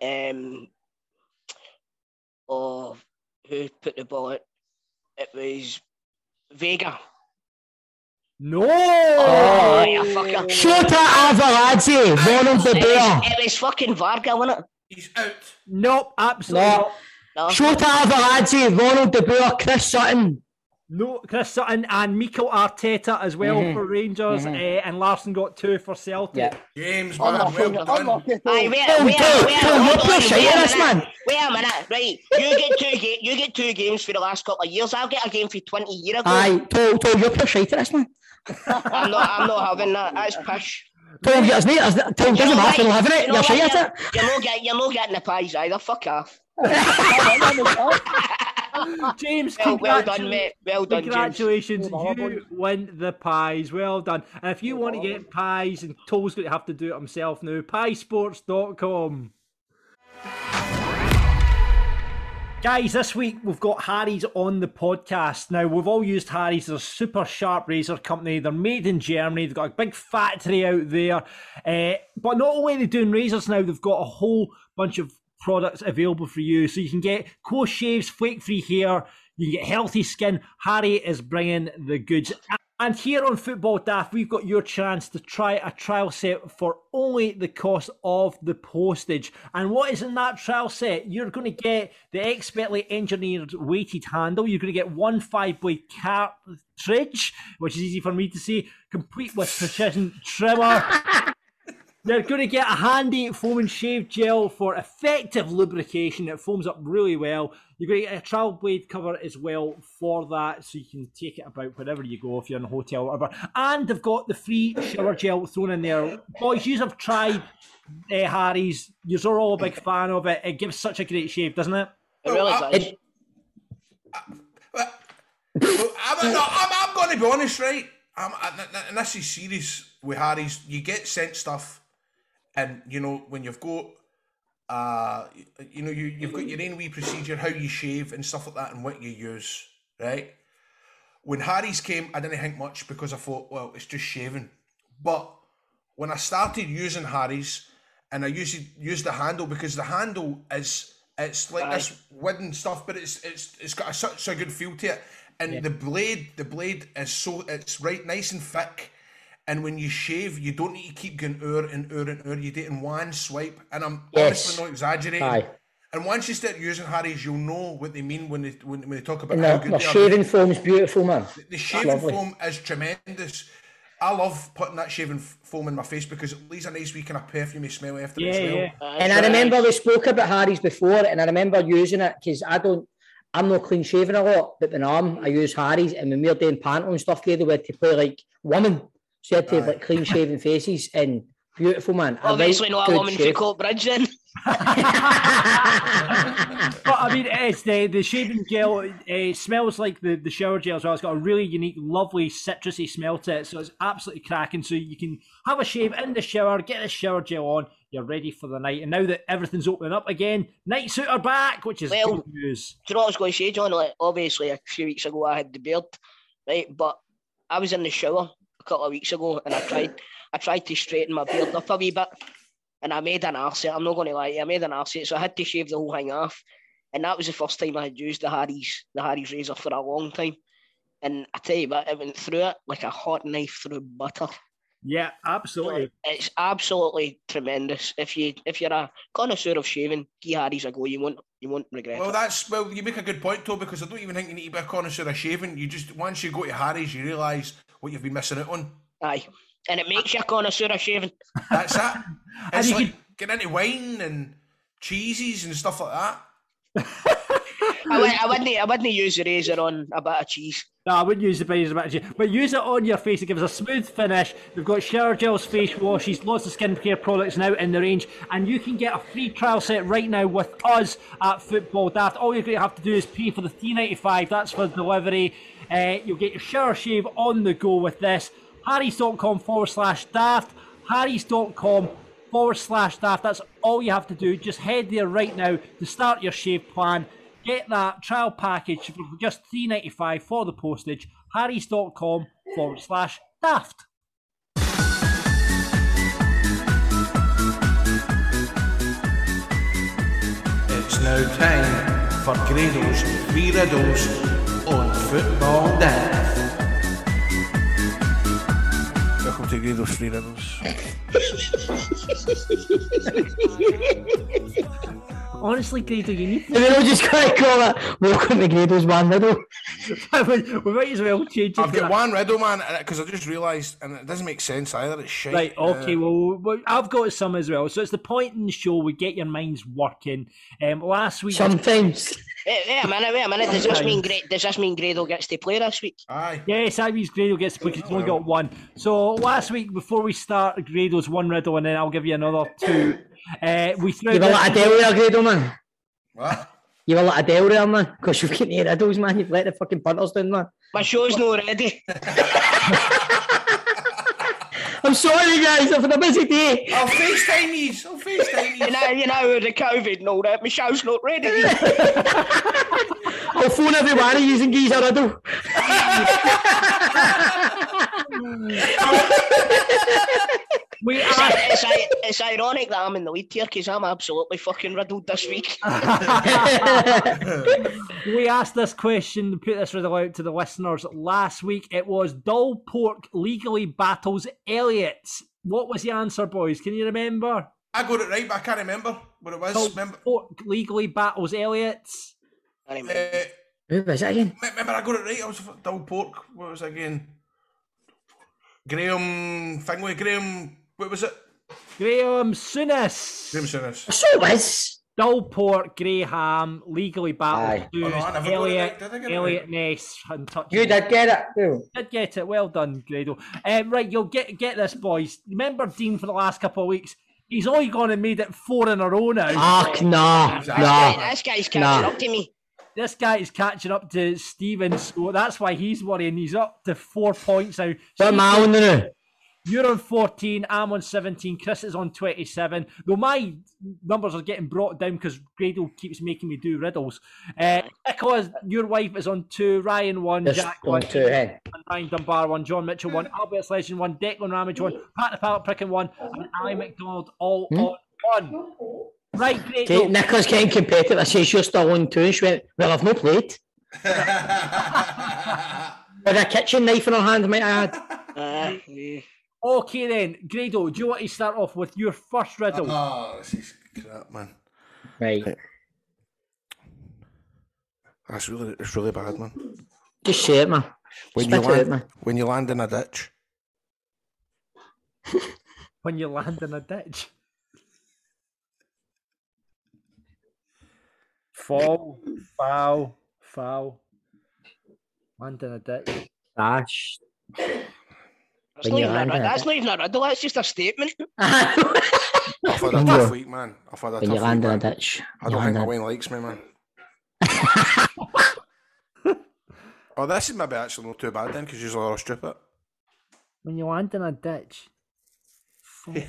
G: Um. Oh, who put the ball out? It was Vega.
E: No!
G: Oh, you fucker.
B: Shota Arveladze, Ronald De
G: It
B: Boer.
G: it was fucking Varga, wasn't it?
F: He's out.
E: Nope, absolutely.
B: No.
G: No.
B: Shota Arveladze, Ronald De Boer, Chris Sutton.
E: No, Chris Sutton and Mikel Arteta as well
B: Mhm.
E: for Rangers, eh, and Larsson got two for Celtic.
B: Yeah.
F: James, man, well
I: Unlucky,
F: done.
I: unlucky.
G: Aye,
I: Phil.
G: wait,
B: Phil,
G: wait,
B: Phil,
G: wait,
B: Phil,
G: hold
B: you're pushing
G: wait a
B: this,
G: minute.
B: man.
G: Wait a minute, right? You get two ga- You get two games for the last couple of years. I'll get a game for twenty years ago.
B: Aye, Tol, Tol, you're pure shite at this, man.
G: I'm not. I'm not having that. That's pish.
B: Tol, there's no, there's no, Tol, doesn't matter, you're having it,
G: You know
B: you're
G: what,
B: shite
G: You're,
B: at it.
G: you're not getting. You're not getting the pies either. Fuck off.
E: James,
G: Well, well done, mate. Well done,
E: Congratulations,
I: Well done,
E: you win the pies. Well done. And if you want to get pies, and Toll's going to have to do it himself now, piesports.com. Guys, this week we've got Harry's on the podcast. Now, we've all used Harry's. They're a super sharp razor company. They're made in Germany. They've got a big factory out there. Uh, but not only are they doing razors now, they've got a whole bunch of products available for you. So you can get close shaves, flake free hair, you can get healthy skin. Harry is bringing the goods. And here on Football Daft, we've got your chance to try a trial set for only the cost of the postage. And what is in that trial set? You're going to get the expertly engineered weighted handle. You're going to get one five blade cartridge, which is easy for me to say, complete with precision trimmer. You're going to get a handy foam and shave gel for effective lubrication. It foams up really well. You're going to get a travel blade cover as well for that, so you can take it about wherever you go if you're in a hotel or whatever. And they've got the free shower gel thrown in there. Boys, you have tried uh, Harry's. You're all a big fan of it. It gives such a great shave, doesn't it?
G: It really does.
B: It,
F: But I'm, no, I'm, I'm going to be honest, right? I'm, and this is serious with Harry's. You get sent stuff, and you know when you've got, uh, you know you you've got your own wee procedure, how you shave and stuff like that, and what you use, right? When Harry's came, I didn't think much because I thought, well, it's just shaving. But when I started using Harry's, and I used use the handle because the handle is it's like
G: Aye.
F: this wooden stuff, but it's it's it's got a, such a good feel to it. And the blade, the blade is so it's right nice and thick. And when you shave, you don't need to keep going hour and hour and hour. You do it in one swipe. And I'm
B: Yes.
F: honestly not exaggerating.
B: Aye.
F: And once you start using Harry's, you'll know what they mean when they when, when they talk about
B: And
F: how
B: the,
F: good
B: the
F: they are.
B: shaving foam's beautiful, man.
F: The shaving foam is tremendous. I love putting that shaving foam in my face because it leaves a nice wee kind of perfumy smell after
E: Yeah,
F: it as well.
E: yeah.
B: And I remember we spoke about Harry's before, and I remember using it because I don't, I'm not clean shaven a lot, but when I'm, I use Harry's, and when we're doing panto and stuff, there, we had to play like women, so you had to have like clean shaven faces and beautiful man.
G: Obviously,
B: right
G: not a woman
B: shave.
G: for Court Bridge then.
E: But I mean, it's the the shaving gel. It smells like the, the shower gel as well. It's got a really unique, lovely citrusy smell to it. So it's absolutely cracking. So you can have a shave in the shower, get the shower gel on. You're ready for the night. And now that everything's opening up again, night suit are back, which is
G: Well,
E: good news.
G: Do you know what I was going to say, John? Like, obviously, a few weeks ago I had the beard, right? But I was in the shower a couple of weeks ago, and I tried, I tried to straighten my beard up a wee bit, and I made an arse. I'm not going to lie, you, I made an arse, so I had to shave the whole thing off, and that was the first time I had used the Harry's, the Harry's razor for a long time. And I tell you what, it went through it like a hot knife through butter.
E: Yeah, absolutely.
G: It's absolutely tremendous. If you if you're a connoisseur of shaving, give Harry's a go. You won't you won't regret it.
F: Well,
G: it.
F: that's well. You make a good point, Toby, because I don't even think you need to be a connoisseur of shaving. You just once you go to Harry's, you realise what you've been missing out on.
G: Aye, and it makes you a connoisseur of shaving.
F: That's it. It's
E: you
F: like getting into wine and cheeses and stuff like that.
G: I, would, I wouldn't I wouldn't use the razor on a bit of cheese.
E: No, I wouldn't use the razor much, but use it on your face. It gives a smooth finish. We've got shower gels, face washes, lots of skincare products now in the range, and you can get a free trial set right now with us at Football Daft. All you're going to have to do is pay for the three ninety five. That's for delivery. Uh, you'll get your shower shave on the go with this. Harrys.com forward slash daft. Harrys.com forward slash daft. That's all you have to do. Just head there right now to start your shave plan. Get that trial package for just three ninety five for the postage. Harrys.com forward slash daft.
F: It's now time for Grado's Three Riddles on Football Daft. Welcome to Grado's Three Riddles.
E: Honestly, Grado, you need
B: And then I'm just going to call it Welcome to Grado's Man Riddle.
E: to. we might as well change it.
F: I've got
E: that.
F: one riddle, man, because I just realised, and it doesn't make sense either. It's shit.
E: Right, okay,
F: Uh,
E: well, well, I've got some as well. So it's the point in the show we get your minds working. Um, last week,
B: Sometimes.
G: Wait, wait a minute, wait a minute. Does this mean Gra- does this mean Grado gets to play this week?
F: aye.
E: Yes, Ivy's Grado gets to because he's only got one. So last week, before we start, Grado's one riddle, and then I'll give you another two. Uh, we threw
B: You were like Adele there, Grado, man.
F: What?
B: You were like Adele there, man. Because you've got no riddles, man. You've let the fucking punters down, man.
G: My show's not ready.
B: I'm sorry, guys. I've had a busy day.
F: Oh, I'll FaceTime yous. I'll oh, FaceTime
G: You
F: yous.
G: know, you know, with the COVID and all that, my show's not ready.
B: I'll phone every one of you and give you a riddle.
E: we
G: It's, it's, it's ironic that I'm in the lead here because I'm absolutely fucking riddled this week.
E: we asked this question to put this riddle out to the listeners last week. It was Dull Pork legally battles Elliot. What was the answer, boys? Can you remember?
F: I got it right, but I can't remember what it was.
E: Dull
F: Remember,
E: Pork legally battles Elliot.
G: Anyway,
F: uh,
B: Who was that again?
F: remember I got it right. I was dull pork. What was it again? Graham Thingley. Graham. What was it?
E: Graham Souness.
F: Graham Souness.
B: So was.
E: Dull Pork, Graham, legally battles
B: Aye.
E: Hughes,
F: Oh, I never got it
E: Elliot.
F: Did get it
E: Elliot? Ness, and touch.
B: You did get it. Well,
E: did get it. Well done, Grado. Um, right, you'll get get this, boys. Remember Dean for the last couple of weeks? He's only gone and made it four in a row now.
B: Ah, nah,
G: this, guy,
B: nah.
G: this guy's catching
B: Nah.
G: up to me.
E: this guy is catching up to Steven, so that's why he's worrying. He's up to four points now.
C: What am I on now?
E: You're on 14, I'm on 17, Chris is on 27. Though my numbers are getting brought down because Grado keeps making me do riddles. Uh, Nicola, your wife is on two, Ryan one,
C: Just
E: Jack
C: on
E: one,
C: two,
E: and Ryan Dunbar one, John Mitchell one, Albert Legend one, Declan Ramage one, Pat the Pallet Pricken one, and Ali McDonald all
C: Hmm?
E: on one. Right, great.
C: Okay, Nicola's getting competitive. I says you're still on two. And she went, Well, I've no played. With a kitchen knife in her hand, might I add.
G: Uh, yeah.
E: Okay then, Grado, do you want to start off with your first riddle?
F: Oh, this is crap, man.
C: Right.
F: That's really, it's really bad, man.
C: Just say it, man.
F: When you
C: Spit it
F: land,
C: man.
F: when you land in a ditch,
E: when you land in a ditch. Fall, foul, foul. Land in a ditch.
C: Dash.
G: That's,
C: When
G: not
C: you
G: even a,
C: land in
G: rid-
C: a
G: that's
C: ditch.
G: not even a riddle, that's just a statement.
F: I've had a tough
C: you-
F: week, man. I've had a
C: When
F: tough
C: you land
F: week,
C: in a
F: man.
C: ditch.
F: I don't
C: land
F: think my
C: in-
F: Wayne likes me, man. oh, this is maybe actually not too bad then, because you're all stupid.
E: When you land in a ditch. Fall in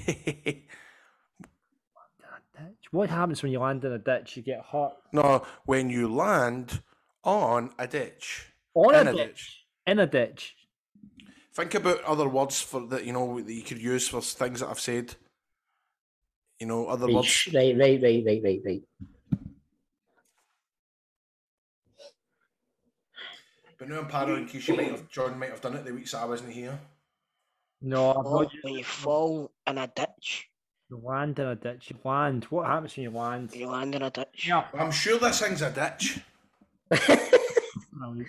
F: no,
E: a ditch. What happens when you land in a ditch? You get hurt.
F: No, when you land on a ditch.
E: On
F: In
E: a
F: a
E: ditch.
F: ditch.
E: In a ditch.
F: Think about other words for that you know that you could use for things that I've said. You know, other words.
C: Right, right, right, right, right, right.
F: But now I'm paranoid in case you might have John might have done it the weeks that I wasn't here.
E: No, I'm
G: Fall,
E: not.
G: when you fall in a ditch,
E: You land in a ditch. You land. What happens when you land?
G: you land in a ditch.
E: Yeah.
F: I'm sure this thing's a ditch.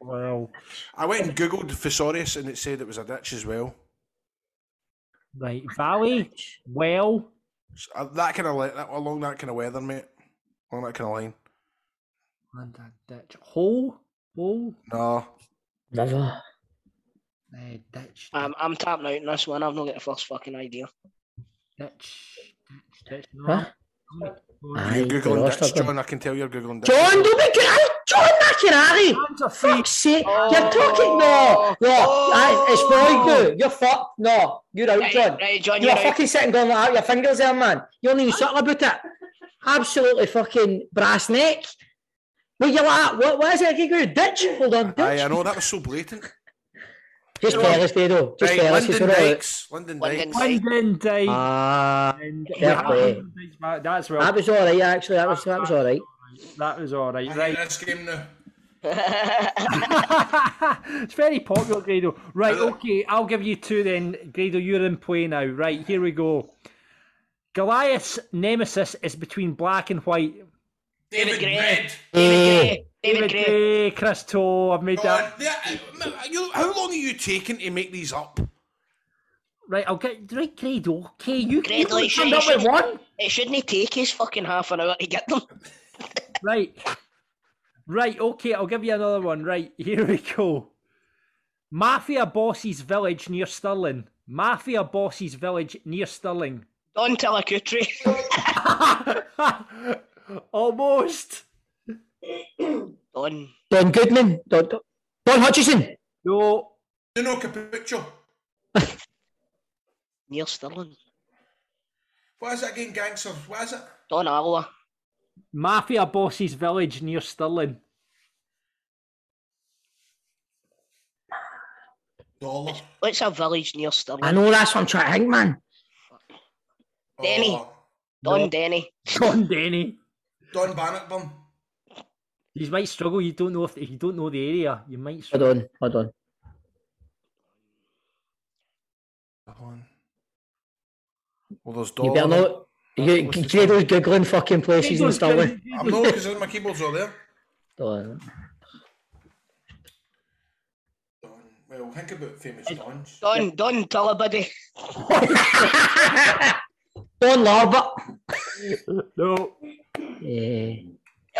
E: Well,
F: I went and googled thesaurus and it said it was a ditch as well.
E: right. Valley. Well.
F: So, uh, that kind of li- that, along that kind of weather, mate. Along that kind of line.
E: And in a ditch. Hole. Hole.
F: No,
C: never.
E: Uh, ditch.
G: I'm, I'm tapping out in this one, I've not got the first fucking idea.
E: Ditch. Ditch. Ditch. No.
C: Huh? Aye,
F: you're googling
C: roster
F: ditch. John. I can tell you're googling ditch.
C: John, don't be good. John McInally.
E: Hands.
C: Fuck's sake. You're talking. No, no. aye, It's for you. You're fucked. No, you're out,
G: Right,
C: John.
G: right, John,
C: You're
G: you're right.
C: fucking sitting going like that, your fingers there, man. You're not even something about it. Absolutely fucking brass neck. What you like? What, what is it? Okay, go ditch. Hold on, ditch.
F: Aye, I know that was so blatant.
C: Just tell us, Dado. Just
F: Right,
C: tell us.
F: Lyndon
C: all right.
F: Dykes. Lyndon
G: Lyndon
F: Dykes.
G: Dykes.
E: Lyndon Dykes.
C: Ah,
E: And
C: fair play.
E: Lyndon Dykes, Matt, That's well.
C: that was all right. Actually, that was that was all right.
E: That was all right. Right.
F: this game now.
E: it's very popular, Grado. Right, okay, I'll give you two then. Grado, you're in play now. Right, here we go. Goliath's nemesis is between black and white.
F: David
G: Gray.
F: Red.
G: David Gray. David Gray.
E: Gray, Chris Toe, I've made
F: Go
E: that.
F: uh, you- How long are you taking to make these up?
E: Right, I'll get right, Grado. Okay, you
G: Grado,
E: you
G: you
E: turned
G: should-
E: up
G: you
E: with one.
G: It shouldn't take us fucking half an hour to get them.
E: Right. Right, okay, I'll give you another one. Right, here we go. Mafia Boss's village near Stirling. Mafia Boss's village near Stirling.
G: Don Telacutri.
E: Almost.
G: Don.
C: Don Goodman. Don, Don, Don Hutchison.
E: No.
F: Nuno Capuccio.
G: Neil Stirling.
F: What is it again, gangsters? What is it?
G: Don Alwa.
E: Mafia Boss's village near Stirling.
F: Dollar.
G: What's a village near Stirling?
C: I know that's what I'm trying to think, man.
G: Denny.
F: Oh,
G: Don
E: No.
G: Denny.
E: Don Denny.
F: Don Bannockburn.
E: You might struggle. You don't know if you don't know the area. You might. Struggle.
C: Hold on, hold on.
F: Don. Well, there's
C: You better not. You,
F: What's the
C: Grado's googling fucking places in Stirling.
F: I'm not because my keyboards are there.
C: Oh, Don.
F: Don. Well, think about famous Dons.
G: Don Don Tullibody.
C: Don Larbert.
E: No.
C: Yeah.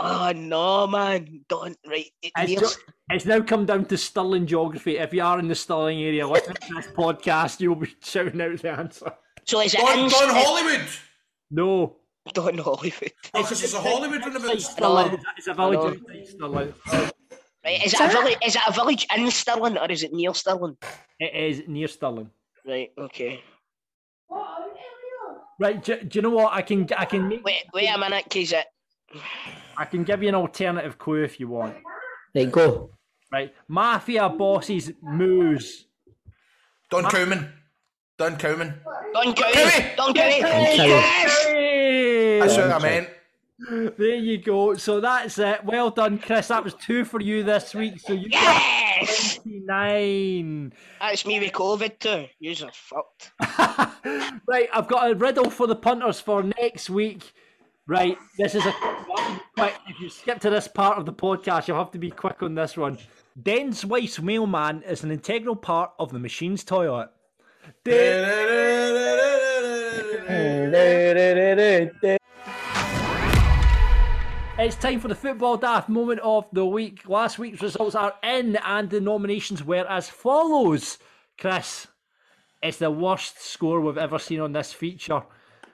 G: Oh no man. Don right. It,
E: It's,
G: near,
E: ju- it's now come down to Stirling geography. If you are in the Stirling area, listen to this podcast, you'll be shouting out the answer.
G: so is it
F: Don,
G: in,
F: Don Hollywood.
E: No.
G: Don Hollywood.
F: Oh, because there's a Hollywood roundabout.
E: Stirling. It's a village
G: I know.
E: outside Stirling.
G: Right, is it a village? Is it a village in Stirling or is it near Stirling?
E: It is near Stirling.
G: Right, okay.
E: Right, do, do you know what? I can I can make,
G: Wait, wait a minute, cause it.
E: I can give you an alternative clue if you want.
B: Right, go.
E: Right, mafia bosses moves.
F: Don Cowman. Don Cowman.
G: Don County! Don County! Yes!
F: That's what I meant.
E: There you go. So that's it. Well done, Chris. That was two for you this week. So you
G: Yes!
E: got 29.
G: That's me with COVID too. You're fucked.
E: right, I've got a riddle for the punters for next week. Right, this is a quick. If you skip to this part of the podcast, you'll have to be quick on this one. Den's wife's mailman is an integral part of the machine's toilet. It's time for the football daft moment of the week. Last week's results are in, and the nominations were as follows. Chris, it's the worst score we've ever seen on this feature.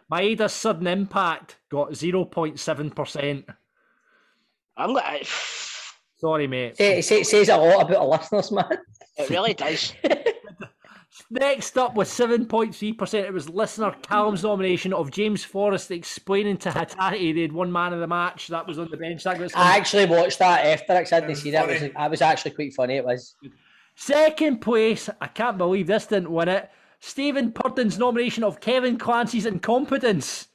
E: Maeda's sudden impact got 0.7%.
G: I'm gonna.
E: Sorry, mate.
B: Say, say, says a lot about the listeners, man.
G: It really does.
E: Next up with 7.3%, it was listener Callum's nomination of James Forrest explaining to Hatate they'd one man of the match. That was on the bench. That got
B: I actually watched that after I didn't see that. It was, I was actually quite funny. It was.
E: Second place, I can't believe this didn't win it. Stephen Purdon's nomination of Kevin Clancy's incompetence,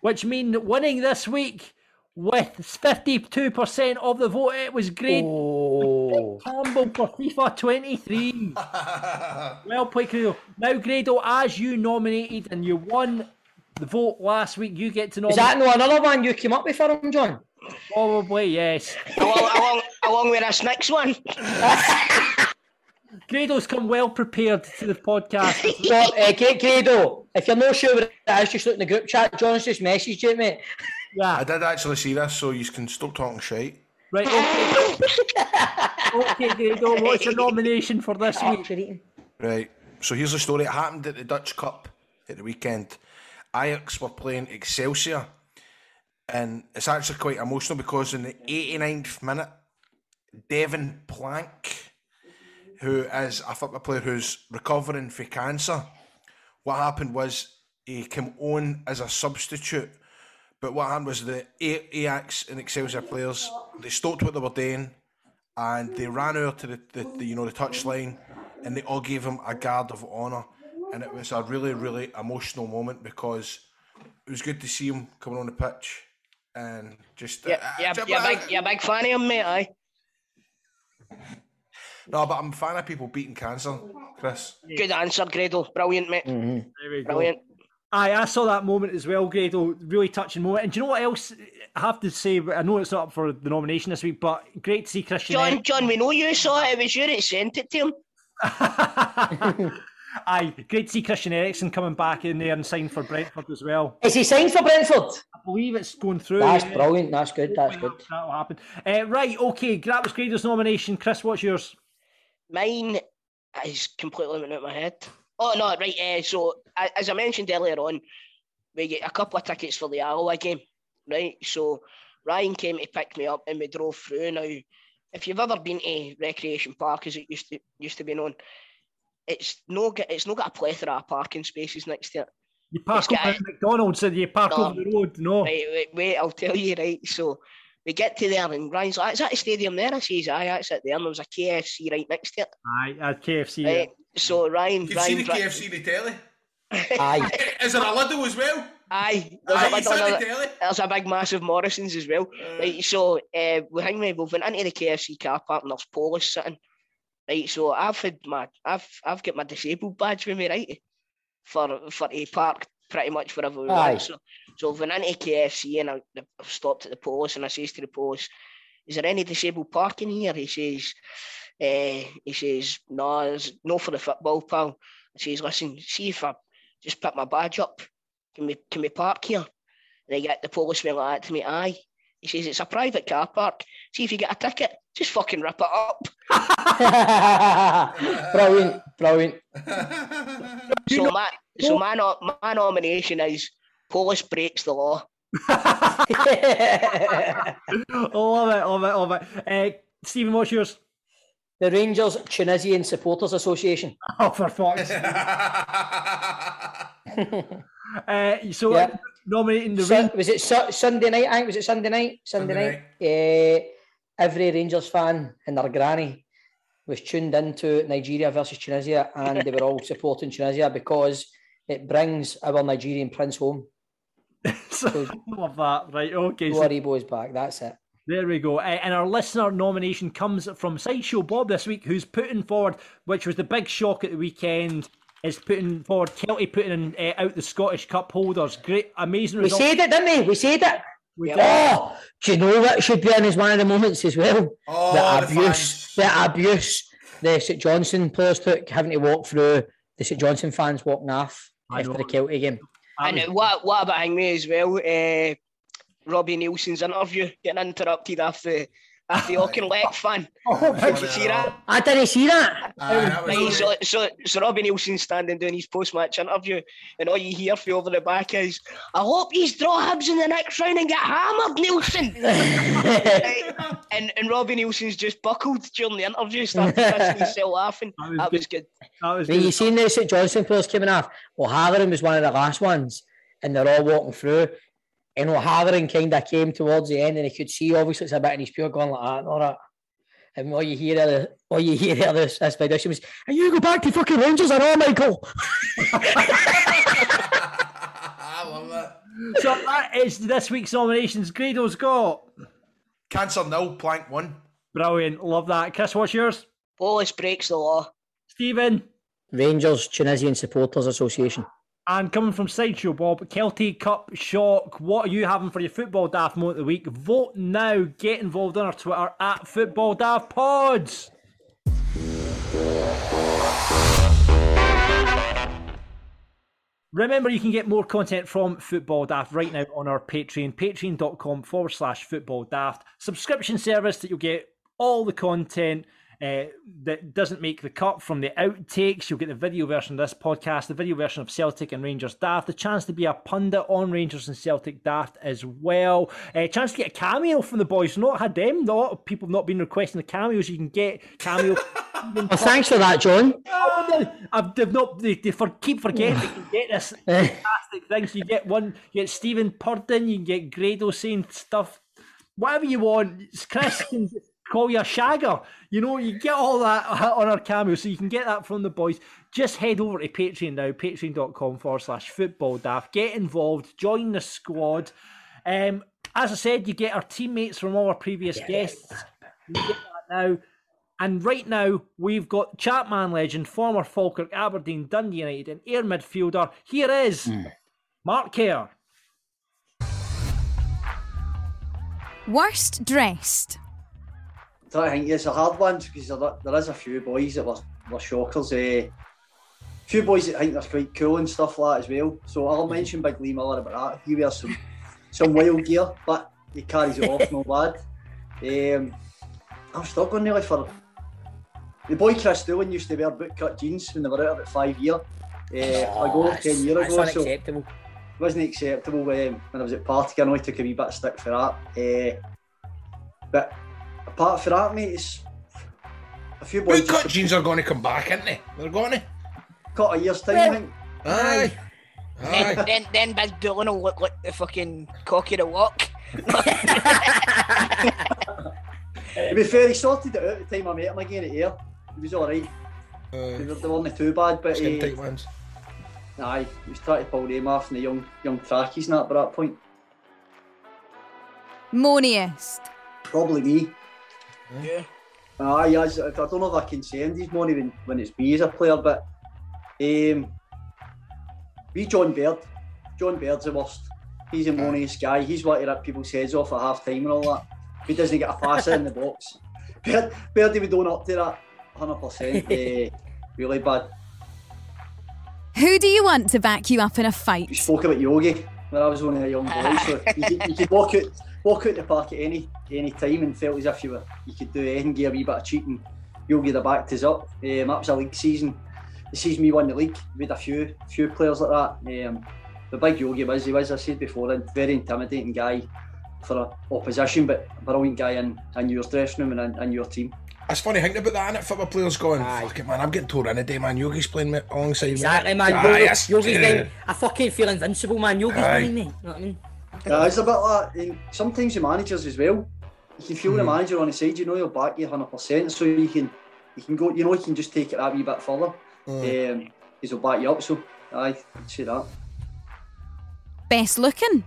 E: which mean winning this week with 52% of the vote. It was great.
B: Oh.
E: Campbell for FIFA 23. well played, Grado. Now, Grado, as you nominated and you won the vote last week, you get to know.
B: Is
E: nominate.
B: that no another one you came up with for him, John?
E: Probably, yes.
G: along, along, along with this next one.
E: Grado's come well prepared to the podcast.
B: So, uh, Grado, if you're not sure what it is, just look in the group chat. John's just messaged you, mate.
F: I did actually see this, so you can stop talking shit.
E: Right, okay. okay, Grado, what's your nomination for this week?
F: Right. So here's the story. It happened at the Dutch Cup at the weekend. Ajax were playing Excelsior, and it's actually quite emotional because in the 89th minute, Devin Plank, who is a football player who's recovering from cancer, what happened was he came on as a substitute. But what happened was the A- Ajax and Excelsior players they stopped what they were doing, and they ran out to the, the, the you know the touchline, and they all gave him a guard of honour, and it was a really really emotional moment because it was good to see him coming on the pitch, and just
G: Yeah,
F: uh,
G: yeah,
F: just-
G: you're, big, you're big fan of him, mate, aye.
F: No, but I'm a fan of people beating cancer, Chris.
G: Good answer, Grado. Brilliant, mate.
E: There we go.
G: Brilliant.
E: Aye, I saw that moment as well, Grado. Really touching moment. And do you know what else I have to say? I know it's not up for the nomination this week, but great to see Christian.
G: John, John, we know you saw it. It was you that sent it to him.
E: Aye, great to see Christian Eriksen coming back in there and signing for Brentford as well.
B: Is he signed for Brentford?
E: I believe it's going through.
B: That's
E: yeah.
B: brilliant. That's good. That's good.
E: That'll happen. Uh, right, okay, that was Grado's nomination. Chris, what's yours?
G: Mine is completely went out of my head. Oh no, right. Uh, so a- as I mentioned earlier on, we get a couple of tickets for the Alloa game, right? So Ryan came to pick me up and we drove through. Now, if you've ever been to Recreation Park, as it used to used to be known, it's no get it's not got a plethora of parking spaces next to it.
E: You park over at McDonald's and you park
G: No.
E: over the road. No.
G: Right, wait, wait, I'll tell you, right. So we get to there and Ryan's like, is that the stadium there? I says, aye, that's it there. And there was a KFC right next to it.
E: Aye, at KFC.
G: Right. So Ryan,
F: You've
G: Ryan,
F: seen the KFC in the telly.
B: Aye.
F: Is there a Lidl as well?
G: Aye, there's,
F: Aye,
G: a, big,
F: he's on the
G: another-
F: telly.
G: there's a big massive Morrison's as well. Right, so uh, we hang me, we've went into the KFC car park and there's Polish sitting. Right, so I've had my, I've, I've got my disabled badge with me, right, for for a park pretty much wherever we
B: Aye.
G: want. So, so we went into KFC and I, I've stopped at the police and I says to the police, "Is there any disabled parking here?" He says, uh, "He says no, there's no for the football, pal." I says, "Listen, see if I just pick my badge up, can we can we park here?" And I get the policeman like that to me, aye. He says, it's a private car park. See if you get a ticket, just fucking rip it up.
B: brilliant, brilliant.
G: So my so my, no, my nomination is Police breaks the law.
E: love it, love it, love it. Uh, Stephen, what's yours?
C: The Rangers Tunisian Supporters Association.
E: Oh, for fuck's sake. uh, so,
C: Yeah.
E: nominating the
C: Su- was it Su- Sunday night? I think was it Sunday night. Sunday,
F: Sunday
C: night. Eh, every Rangers fan and their granny was tuned into Nigeria versus Tunisia, and they were all supporting Tunisia because it brings our Nigerian prince home.
E: So, love that. Right, okay. So
C: boys back. That's it.
E: There we go. Uh, and our listener nomination comes from Sideshow Bob this week, who's putting forward, which was the big shock at the weekend, is putting forward Kelty putting in, uh, out the Scottish Cup holders. Great, amazing Result.
C: We
E: result.
C: said it, didn't we? We said it.
E: We did.
C: Oh, do you know what should be in as one of the moments as well?
F: Oh,
C: the
F: the
C: abuse, the abuse the St Johnstone players took, having to walk through the St Johnstone fans walking off
E: I
C: after
E: know.
C: the Celtic game.
E: That
G: And what what about Hangme as well? Uh, Robbie Neilson's interview getting interrupted after after the Auchinleck fan.
E: Oh
G: Did you see that?
C: I didn't see that.
F: Aye, that was
G: so, so, so Robbie Neilson's standing doing his post-match interview, and all you hear from over the back is, "I hope he's draw Hibs in the next round and get hammered, Neilson." And and Robbie Neilson's just buckled during the interview, started pissing himself laughing.
E: That was
G: That was good.
E: that was
C: When you seen the St Johnstone players coming off, O'Halloran was one of the last ones, and they're all walking through. And O'Halloran kind of came towards the end, and he could see obviously it's a bit in his pure going like ah, that and all that. And all you hear, of the, all you hear of this expedition was, "And you go back to fucking Rangers and all, Michael."
F: I love that.
E: So that is this week's nominations. Grado's got.
F: Cancer nil, plank one.
E: Brilliant. Love that. Chris, what's yours?
G: Polish breaks the law.
E: Stephen.
C: Rangers Tunisian Supporters Association.
E: And coming from Sideshow Bob, Kelty Cup Shock. What are you having for your football daft moment of the week? Vote now. Get involved on our Twitter at Football Daft Pods. Remember, you can get more content from Football Daft right now on our Patreon, patreon.com forward slash football daft. Subscription service that you'll get all the content uh, that doesn't make the cut from the outtakes. You'll get the video version of this podcast, the video version of Celtic and Rangers Daft, the chance to be a pundit on Rangers and Celtic Daft as well. A chance to get a cameo from the boys. Not had them. A lot of people have not been requesting the cameos. You can get cameo.
C: Well, thanks for that, John.
E: I've, they've not. They, they for, keep forgetting they can get this fantastic things. You get one. You get Stephen Purdon. You can get Grado saying stuff, whatever you want. Chris can call you a shagger. You know, you get all that on our cameo, so you can get that from the boys. Just head over to Patreon now, patreon.com forward slash football daft. Get involved, join the squad. Um, as I said, you get our teammates from all our previous guests. You get that now. And right now, we've got Chapman legend, former Falkirk, Aberdeen, Dundee United, and Ayr midfielder. Here is Mark Kerr.
J: Worst dressed.
K: I think it's a hard one because there, there is a few boys that were, were shockers. A few boys that think they're quite cool and stuff like that as well. So I'll mention Big Lee Miller about that. He wears some some wild gear, but he carries it off, no bad. Um, I'm struggling really for the boy Chris Doolan used to wear bootcut jeans when they were out about five year uh, ago,
C: that's-
K: ten years
C: that's
K: ago. So
C: unacceptable.
K: wasn't acceptable um, when I was at Partick. I took a wee bit of stick for that. Uh, but apart from that, mate, it's a few boys.
F: Bootcut jeans are going to come back, aren't they? They're going to.
K: Cut a year's time, I think.
F: Aye.
G: Then, then, then Big Dillon will look like the fucking cock of the walk.
K: To be fair, he sorted it out the time I met him again at Ayr. He was alright. They, were- they weren't too bad, but
F: Skin
K: uh,
F: tight ones.
K: aye, he was trying to pull them off and the young young trackies and that by that point.
J: Moniest.
K: Probably me.
G: Yeah.
K: Aye, as, I don't know if I can send his money when, when it's me as a player, but um, we John Baird. John Baird's the worst. He's a moneyest guy. He's what to rip people's heads off at half time and all that. He doesn't get a pass in the box. Baird, Baird would don't up to that 100%. uh, really bad.
J: Who do you want to back you up in a fight?
K: spoke about yogi when I was only a young boy. So you could, you could walk out walk out the park at any any time and felt as if you were you could do anything, give a wee bit of cheating. Yogi the back us up. Um, that was a league season. The season we won the league, we had a few few players like that. Um, the big yogi was, he was, I said before, a very intimidating guy for opposition, but a brilliant guy in, in your dressing room and in, in your team.
F: It's funny thinking about that, innit? Football players going, fuck it, man, I'm getting tore in today, man. Yogi's playing me alongside
C: Exactly,
F: me.
C: Exactly, man.
F: Aye,
C: Yogi-
F: yes.
C: Yogi's
F: Yeah.
C: game. I fucking feel invincible, man. Yogi's
F: Aye.
C: winning me. You know what I mean?
K: Yeah, it's a bit like and sometimes the managers as well. You can feel the
F: Mhm.
K: manager on the side, you know you'll back you hundred percent, so you can you can go, you know, you can just take it that wee bit further.
J: Mm.
K: Um, he's will back you up. So, aye, I'd say that.
J: Best looking.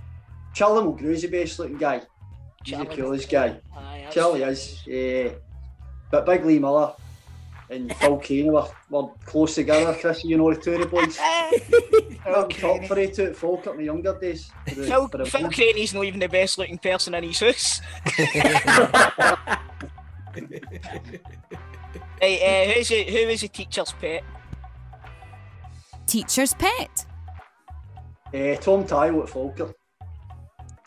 K: Charlie Mulgrew is the best looking guy. He's the coolest guy. Charlie is. Uh, but Big Lee Miller and Phil Kane were, were close together, Chris. You know the two of the boys. They're top for it two at Falkirk in the younger days. for the-
G: Phil,
K: for the
G: Phil
K: women.
G: Craney's not even the best looking person in his house. right, uh, who's the, who is the teacher's pet?
J: Teacher's pet.
K: Uh, Tom Tyrell at Falkirk.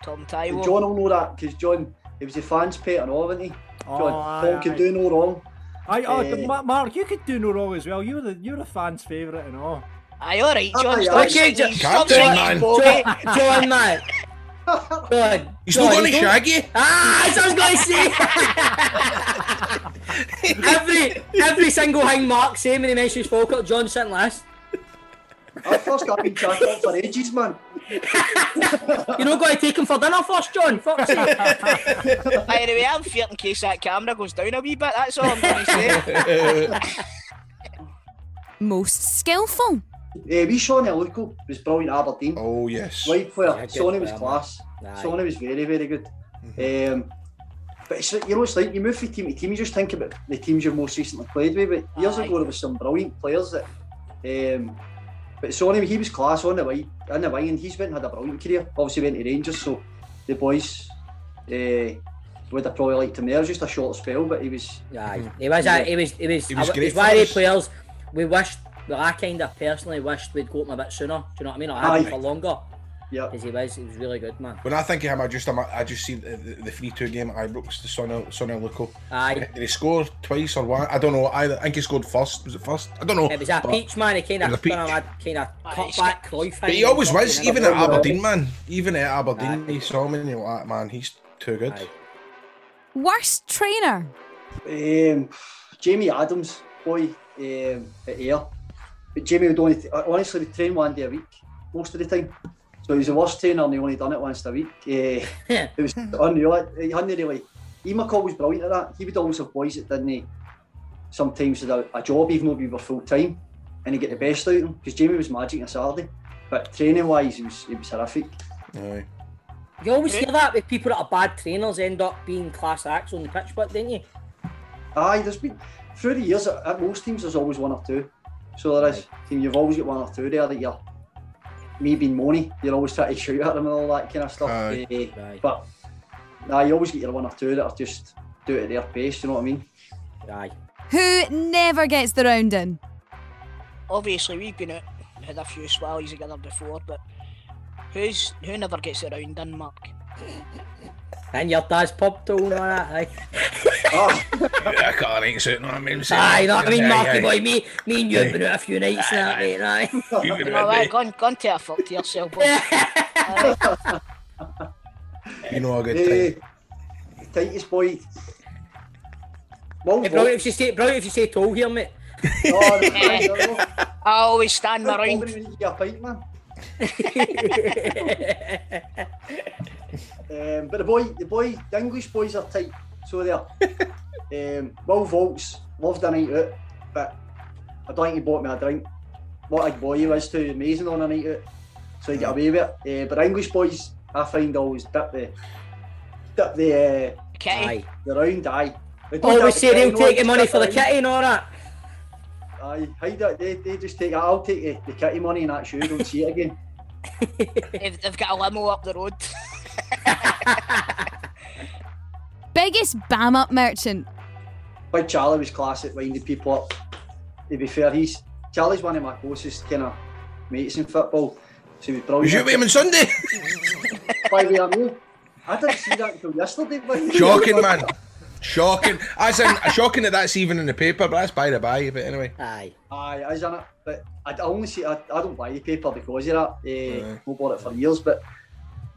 G: Tom
K: And John will know that because John, he was a fan's pet and all, wasn't he?
E: Oh,
K: John,
E: aye,
K: Paul
E: aye.
K: could do no wrong.
E: I, oh, Ma- Mark, you could do no wrong as well. You're the you're the fans' favourite and all.
G: Aye, all right, John.
K: Aye, aye.
G: saying
C: Okay,
G: he's-
C: John-
G: stop
F: Captain, man.
C: John, John, man. John.
F: He's
C: John,
F: not going
C: you
F: to
C: don't-
F: Shaggy.
C: Ah, that's what I was going to say. every every single thing Mark saying when he mentions Falkirk, John sitting last.
K: I first got been chatting up for ages, man.
C: You're not going to take him for dinner first, John. Fuck's sake.
G: By the way, I'm fearing in case that camera goes down a wee bit. That's all I'm going to say.
J: Most skillful.
K: Eh, wee Sone Aluko was brilliant at Aberdeen.
F: Oh, yes.
K: Right player.
C: Yeah,
K: Sonny was class.
C: man. Aye.
K: Sonny was very, very good. Um, but it's, like- you know, it's like you move from team to team, you just think about the teams you've most recently played with. But years
G: Aye.
K: ago, there was some brilliant players that. Um, but Sonny, he was class on the wing, in the wing, and he's went and had a brilliant career. Obviously, went to Rangers, so the boys uh, would have probably liked him there. It was just a short spell, but he was.
C: Aye, he was. Uh, he was. He was.
F: He was great
C: he's one the players we wished. Well, I kind of personally wished we'd got him a bit sooner. Do you know what I mean? I had him for longer
K: Yeah.
C: because he was. He was really good, man.
F: When I think of him, I just ima- I just see the, the, the 3-2 game at Ibrox, the Sonny, Sone Aluko.
C: Aye.
F: Did he score twice or what? I don't know. I, I think he scored first. Was it first? I don't know.
C: It was a peach, man. He kind
F: It was
C: of kind of cut back Cruyff.
F: But he always was, even at Aberdeen, man. Even at Aberdeen,
C: Aye.
F: he saw me and you're like, man, he's too good.
C: Aye.
J: Worst trainer.
K: Um, Jamie Adams, boy, um, at Ayr. But Jamie would only, honestly, would train one day a week, most of the time. So he's was the worst trainer and he only done it once a week. Uh, it was unreal. He hadn't really, Ian McCall was brilliant at that. He would always have boys that didn't he, sometimes had a, a job, even though we were full time, and he get the best out of them. Because Jamie was magic on Saturday. But training wise, he was, he was horrific.
F: Aye.
C: You always hear that with people that are bad trainers end up being class acts on the pitch, but didn't you?
K: Aye, there's been through the years at, at most teams there's always one or two. So there is. Team, you've always got one or two there that you're me being money, you're always trying to shoot at them and all that kind of stuff.
F: Aye.
K: Eh,
C: right.
K: but nah, you always get your one or two that are just do it at their pace. You know what I mean?
C: Aye.
J: Who never gets the round in?
G: Obviously, we've been out, had a few swallows together before, but who's who never gets around in, Mark?
C: And your dad's pub too and all that. Aye.
K: Ah,
F: I can't ain't sitting on him.
C: Aye, you know what I mean,
F: Aye,
C: Marky
F: aye.
C: boy, me, me and you have been out a few nights now, mate, right?
F: You
G: You
F: know
G: know
F: what I
G: what? Go on, go on to a fuck to yourself, boy.
F: You know a good time.
K: tightest boy. Well,
C: Hey, brilliant if you say, brilliant if you say toll here, mate.
K: Oh, no, I don't.
G: I always stand
K: Probably
G: around.
K: when you get a pint, man. Um, but the boy, the boy, the English boys are tight. So they're. um, Will Volks loved a night out, but I don't think he bought me a drink. What a boy he was too, amazing on a night out. So he got away with it. Uh, but English boys, I find always dip the, dip the, uh,
G: Kitty.
K: The round eye. They don't
C: Always
K: dip
C: say they'll take the money for the
K: round.
C: kitty and all that.
K: Aye, hide it. They, they just take it. I'll take the, the kitty money and that shoe. Don't see it again.
G: They've, they've got a limo up the road.
J: Biggest bam up merchant.
K: Big Charlie was class at winding people up. To be fair, he's Charlie's one of my closest kind of mates in football. So he was brilliant.
F: Was you with him on Sunday?
K: By the way, I know. I didn't see that until yesterday. but-
F: Shocking, man. Shocking. As in, shocking that that's even in the paper, but that's by the by. But anyway.
C: Aye.
K: Aye, is it? but I only see. I, I don't buy the paper because of that. Uh,
F: Aye.
K: I've bought it for years, but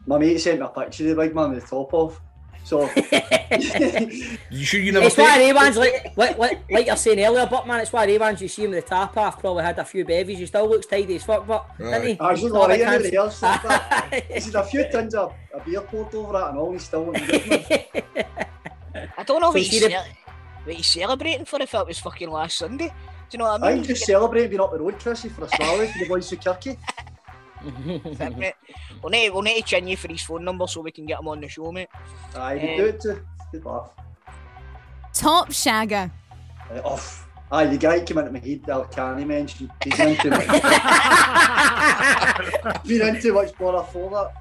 K: my mate sent me a picture of the big man with the top off. So
F: You sure you never
C: It's why
F: take-
C: Ray-Bans, like, like, like, like you're saying earlier, but man, it's why Ray-Bans, you see him with the tap off, probably had a few bevies, he still looks tidy as fuck, but, didn't he?
K: I was
C: He's
K: looking
C: not
K: alright
C: like
K: everybody
C: him.
K: else. like that. A few tins of a beer poured over that and all, he's still looking good. man.
G: I don't know
K: So
G: what
K: see
G: he's,
K: the-
G: ce- what he's celebrating for if it was fucking last Sunday. Do you know what I mean?
K: I'm just celebrating being up the road, Chrissy, for a swallow for the boys of Kirky.
G: Fair, mate. we'll, need, we'll need to chin you for his phone number so we can get him on the show, mate.
K: Aye, we
G: Eh,
K: do it too. Good laugh.
J: Top Shagger.
K: Uh, off. Aye, the guy came into my head, the Alcani mentioned. He's into Been into much more for that.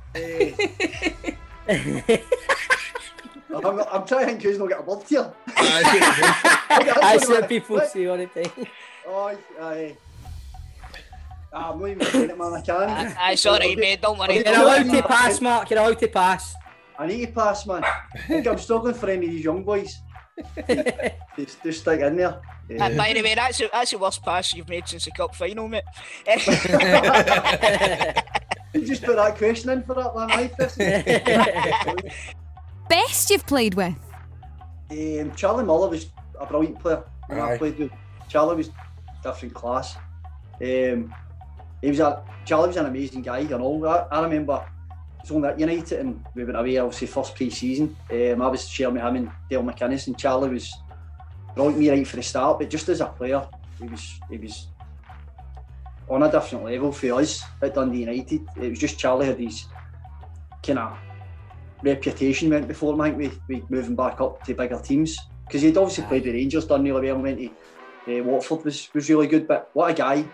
K: Eh, I'm, I'm trying to think who's not got a blood here.
C: I see what people say all the time.
K: Oh, aye. Ah, I'm not even saying it, man. I can't.
G: Aye, aye, sorry, mate, don't worry.
C: You're allowed to pass, Mark, you're allowed to pass.
K: I need to pass, man. I think I'm struggling for any of these young boys. just, just stick in there.
G: Uh, by the way, that's the, that's the worst pass you've made since the cup final, mate.
K: You just put that question in for that one, aye, Chris?
J: Best you've played with.
K: Um, Charlie Miller was a brilliant player. When I
F: Aye.
K: played with Charlie was different class. Um, he was a Charlie was an amazing guy, you all I, I remember it was only at United and we went away obviously first pre-season. Um, I was sharing with him and Dale McInnes and Charlie was brought me right for the start, but just as a player, he was he was on a different level for us at Dundee United. It was just Charlie had his kind of reputation went before I think, with, with moving back up to bigger teams. Because he'd obviously played with Rangers, done really well, and went to uh, Watford, was, was really good. But what a guy.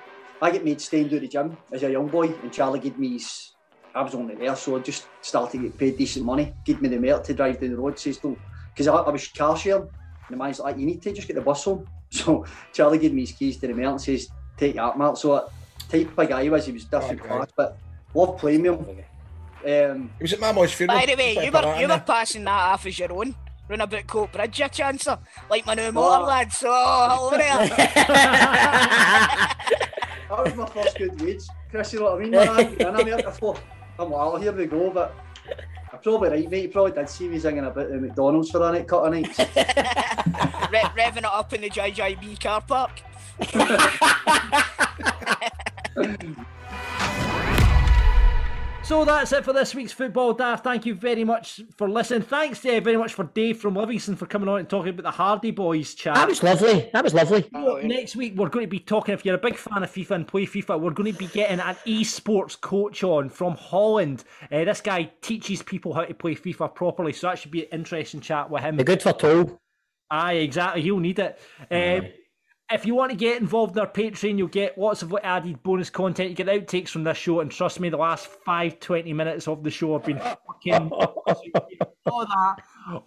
K: I get made staying do the gym as a young boy, and Charlie gave me his. I was only there, so I just started to get paid decent money. Give me the mare to drive down the road, says don't. Because I, I was car sharing, and the man's like, you need to just get the bus home. So Charlie gave me his keys to the mare and says, take that, Mark. So uh, type of guy he was, he was different class, but loved playing with him. Um,
F: He was at my boy's funeral.
G: By the way, you were you were passing that off as your own. Run about Coatbridge, you chancer. Like my new
K: Oh.
G: motor lads. So, hello there.
K: That was my first good wage, Chris. You know what I mean? When I and I'm here before. I'm like, oh, here we go. But I'm probably right, mate. You probably did see me singing about the McDonald's for a night, cut a night.
G: Re- revving it up in the JJB car park.
E: So that's it for this week's football daft. Thank you very much for listening. Thanks uh, very much for Dave from Livingston for coming on and talking about the Hardy Boys chat.
B: That was lovely. That was lovely.
E: So next week we're going to be talking. If you're a big fan of FIFA and play FIFA, we're going to be getting an esports coach on from Holland. Uh, this guy teaches people how to play FIFA properly, so that should be an interesting chat with him.
B: They're good for toll.
E: Aye, exactly. He'll need it. Um, if you want to get involved in our Patreon, you'll get lots of added bonus content. You get outtakes from this show, and trust me, the last five, 20 minutes of the show have been fucking. all that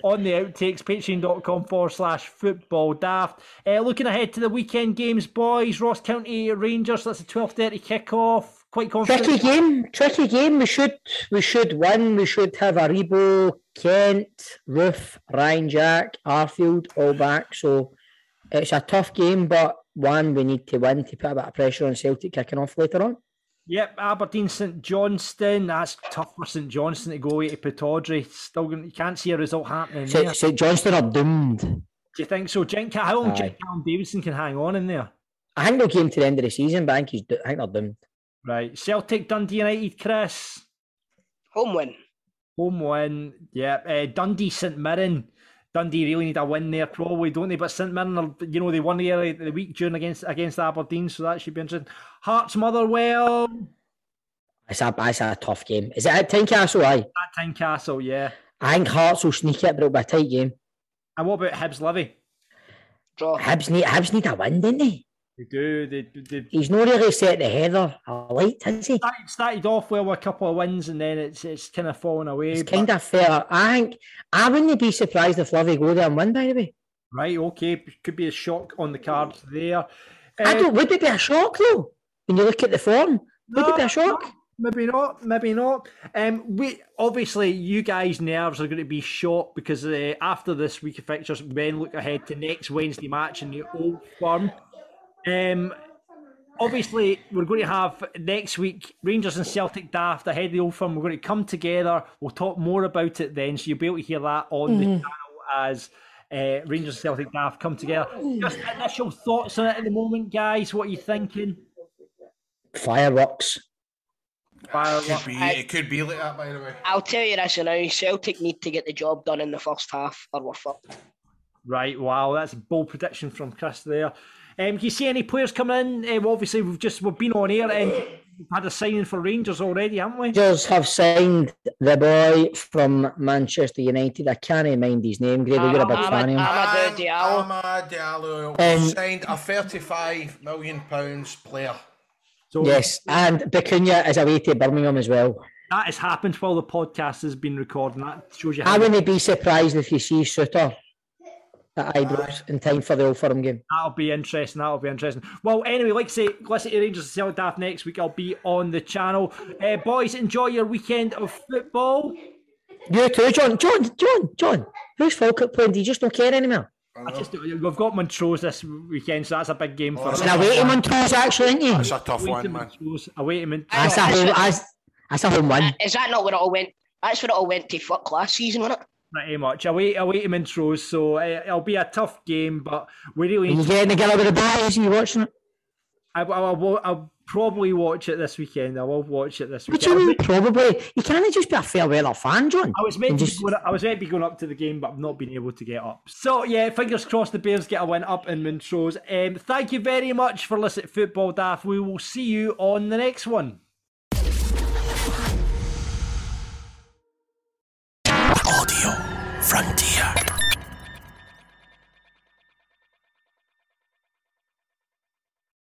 E: on the outtakes, patreon.com forward slash football daft. Uh, looking ahead to the weekend games, boys, Ross County Rangers, that's a 12.30 kickoff. Quite confident.
B: Tricky game, tricky game. We should we should win. We should have Aribo, Kent, Roofe, Ryan Jack, Arfield all back. So it's a tough game, but one we need to win to put a bit of pressure on Celtic kicking off later on.
E: Yep, Aberdeen St Johnstone. That's tough for St Johnstone to go away to Pittodrie. Still, gonna, you can't see a result happening there.
B: St, St Johnstone are doomed.
E: Do you think so? Jink, how long do you
B: Aye.
E: think Callum Davidson can hang on in there?
B: I think they'll game to the end of the season, but I think, he's, I think they're doomed.
E: Right. Celtic, Dundee United, Chris.
G: Home win.
E: Home win. Yeah. Uh, Dundee, St Mirren. Dundee really need a win there, probably, don't they? But St Mirren, are, you know, they won the early the week during against against Aberdeen, so that should be interesting. Hearts, Motherwell.
B: It's a, it's a tough game. Is it at Tynecastle? Aye.
E: At Tynecastle, yeah.
B: I think Hearts will sneak it, but it'll be a tight game.
E: And what about Hibs, Livy?
G: Draw.
B: Hibs need, Hibs need a win, didn't they?
E: They do. They, they,
B: He's not really set the header alight, has he?
E: started, started off well with a couple of wins, and then it's it's kind of fallen away.
B: It's
E: but-
B: kind of fair. I think I wouldn't be surprised if Lovey go there and win. By the way,
E: Right, okay. Could be a shock on the cards there.
B: I
E: Uh,
B: don't. Would it be a shock though? When you look at the form, would it be a shock?
E: Maybe not. Maybe not. Um, we obviously you guys' nerves are going to be shot because uh, after this week of fixtures, then look ahead to next Wednesday match in the Old Firm. Um, obviously, we're going to have next week Rangers and Celtic daft ahead of the old firm. We're going to come together. We'll talk more about it then, so you'll be able to hear that on the
C: Mhm.
E: channel as uh, Rangers and Celtic daft come together. Just initial thoughts on it at the moment, guys. What are you thinking?
C: Fireworks.
F: Could be, it could be like that, by the way.
G: I'll tell you this now, Celtic need to get the job done in the first half or we're fucked.
E: Right, wow, that's a bold prediction from Chris there. Um, can you see any players coming in? Um, obviously, we've just we've been on air and we've had a signing for Rangers already, haven't we?
C: Rangers have signed the boy from Manchester United. I can't mind his name. Grado, you're a big fan of him.
G: Amadou Diallo.
F: Amad Diallo
C: Um,
F: signed a 35 million pounds player.
C: yes, and Bacuna is away to Birmingham as well.
E: That has happened while the podcast has been recording. That shows you how
C: I wouldn't be surprised if you see Souttar at Ibrox in time for the Old Firm game.
E: That'll be interesting. That'll be interesting. Well, anyway, like I say, listen to Rangers and Celtic Daft next week. I'll be on the channel. Uh, boys, enjoy your weekend of football.
C: You too, John. John, John, John. Who's Falkirk playing? Do you just don't care anymore?
E: I just we've got Montrose this weekend, so that's a big game for us.
C: And away to Montrose, actually, isn't you?
F: That's a tough
E: Away
F: one,
E: to
F: man.
E: Montrose, away to Montrose.
C: That's a home, that's, that's a home win.
G: Is that not where it all went? That's where it all went to fuck last season, wasn't it?
E: Pretty much away away to Montrose, so uh, it'll be a tough game, but we really.
C: Are you getting together with the boys? Are you watching it?
E: I, I, I will, I'll probably watch it this weekend. I will watch it this
C: What
E: weekend.
C: you mean, probably? You can't just be a fair weather fan, John.
E: I was meant to
C: just-
E: going, I was meant to be going up to the game, but I've not been able to get up. So yeah, fingers crossed the Bears get a win up in Montrose. Um, thank you very much for listening to Football Daft. We will see you on the next one.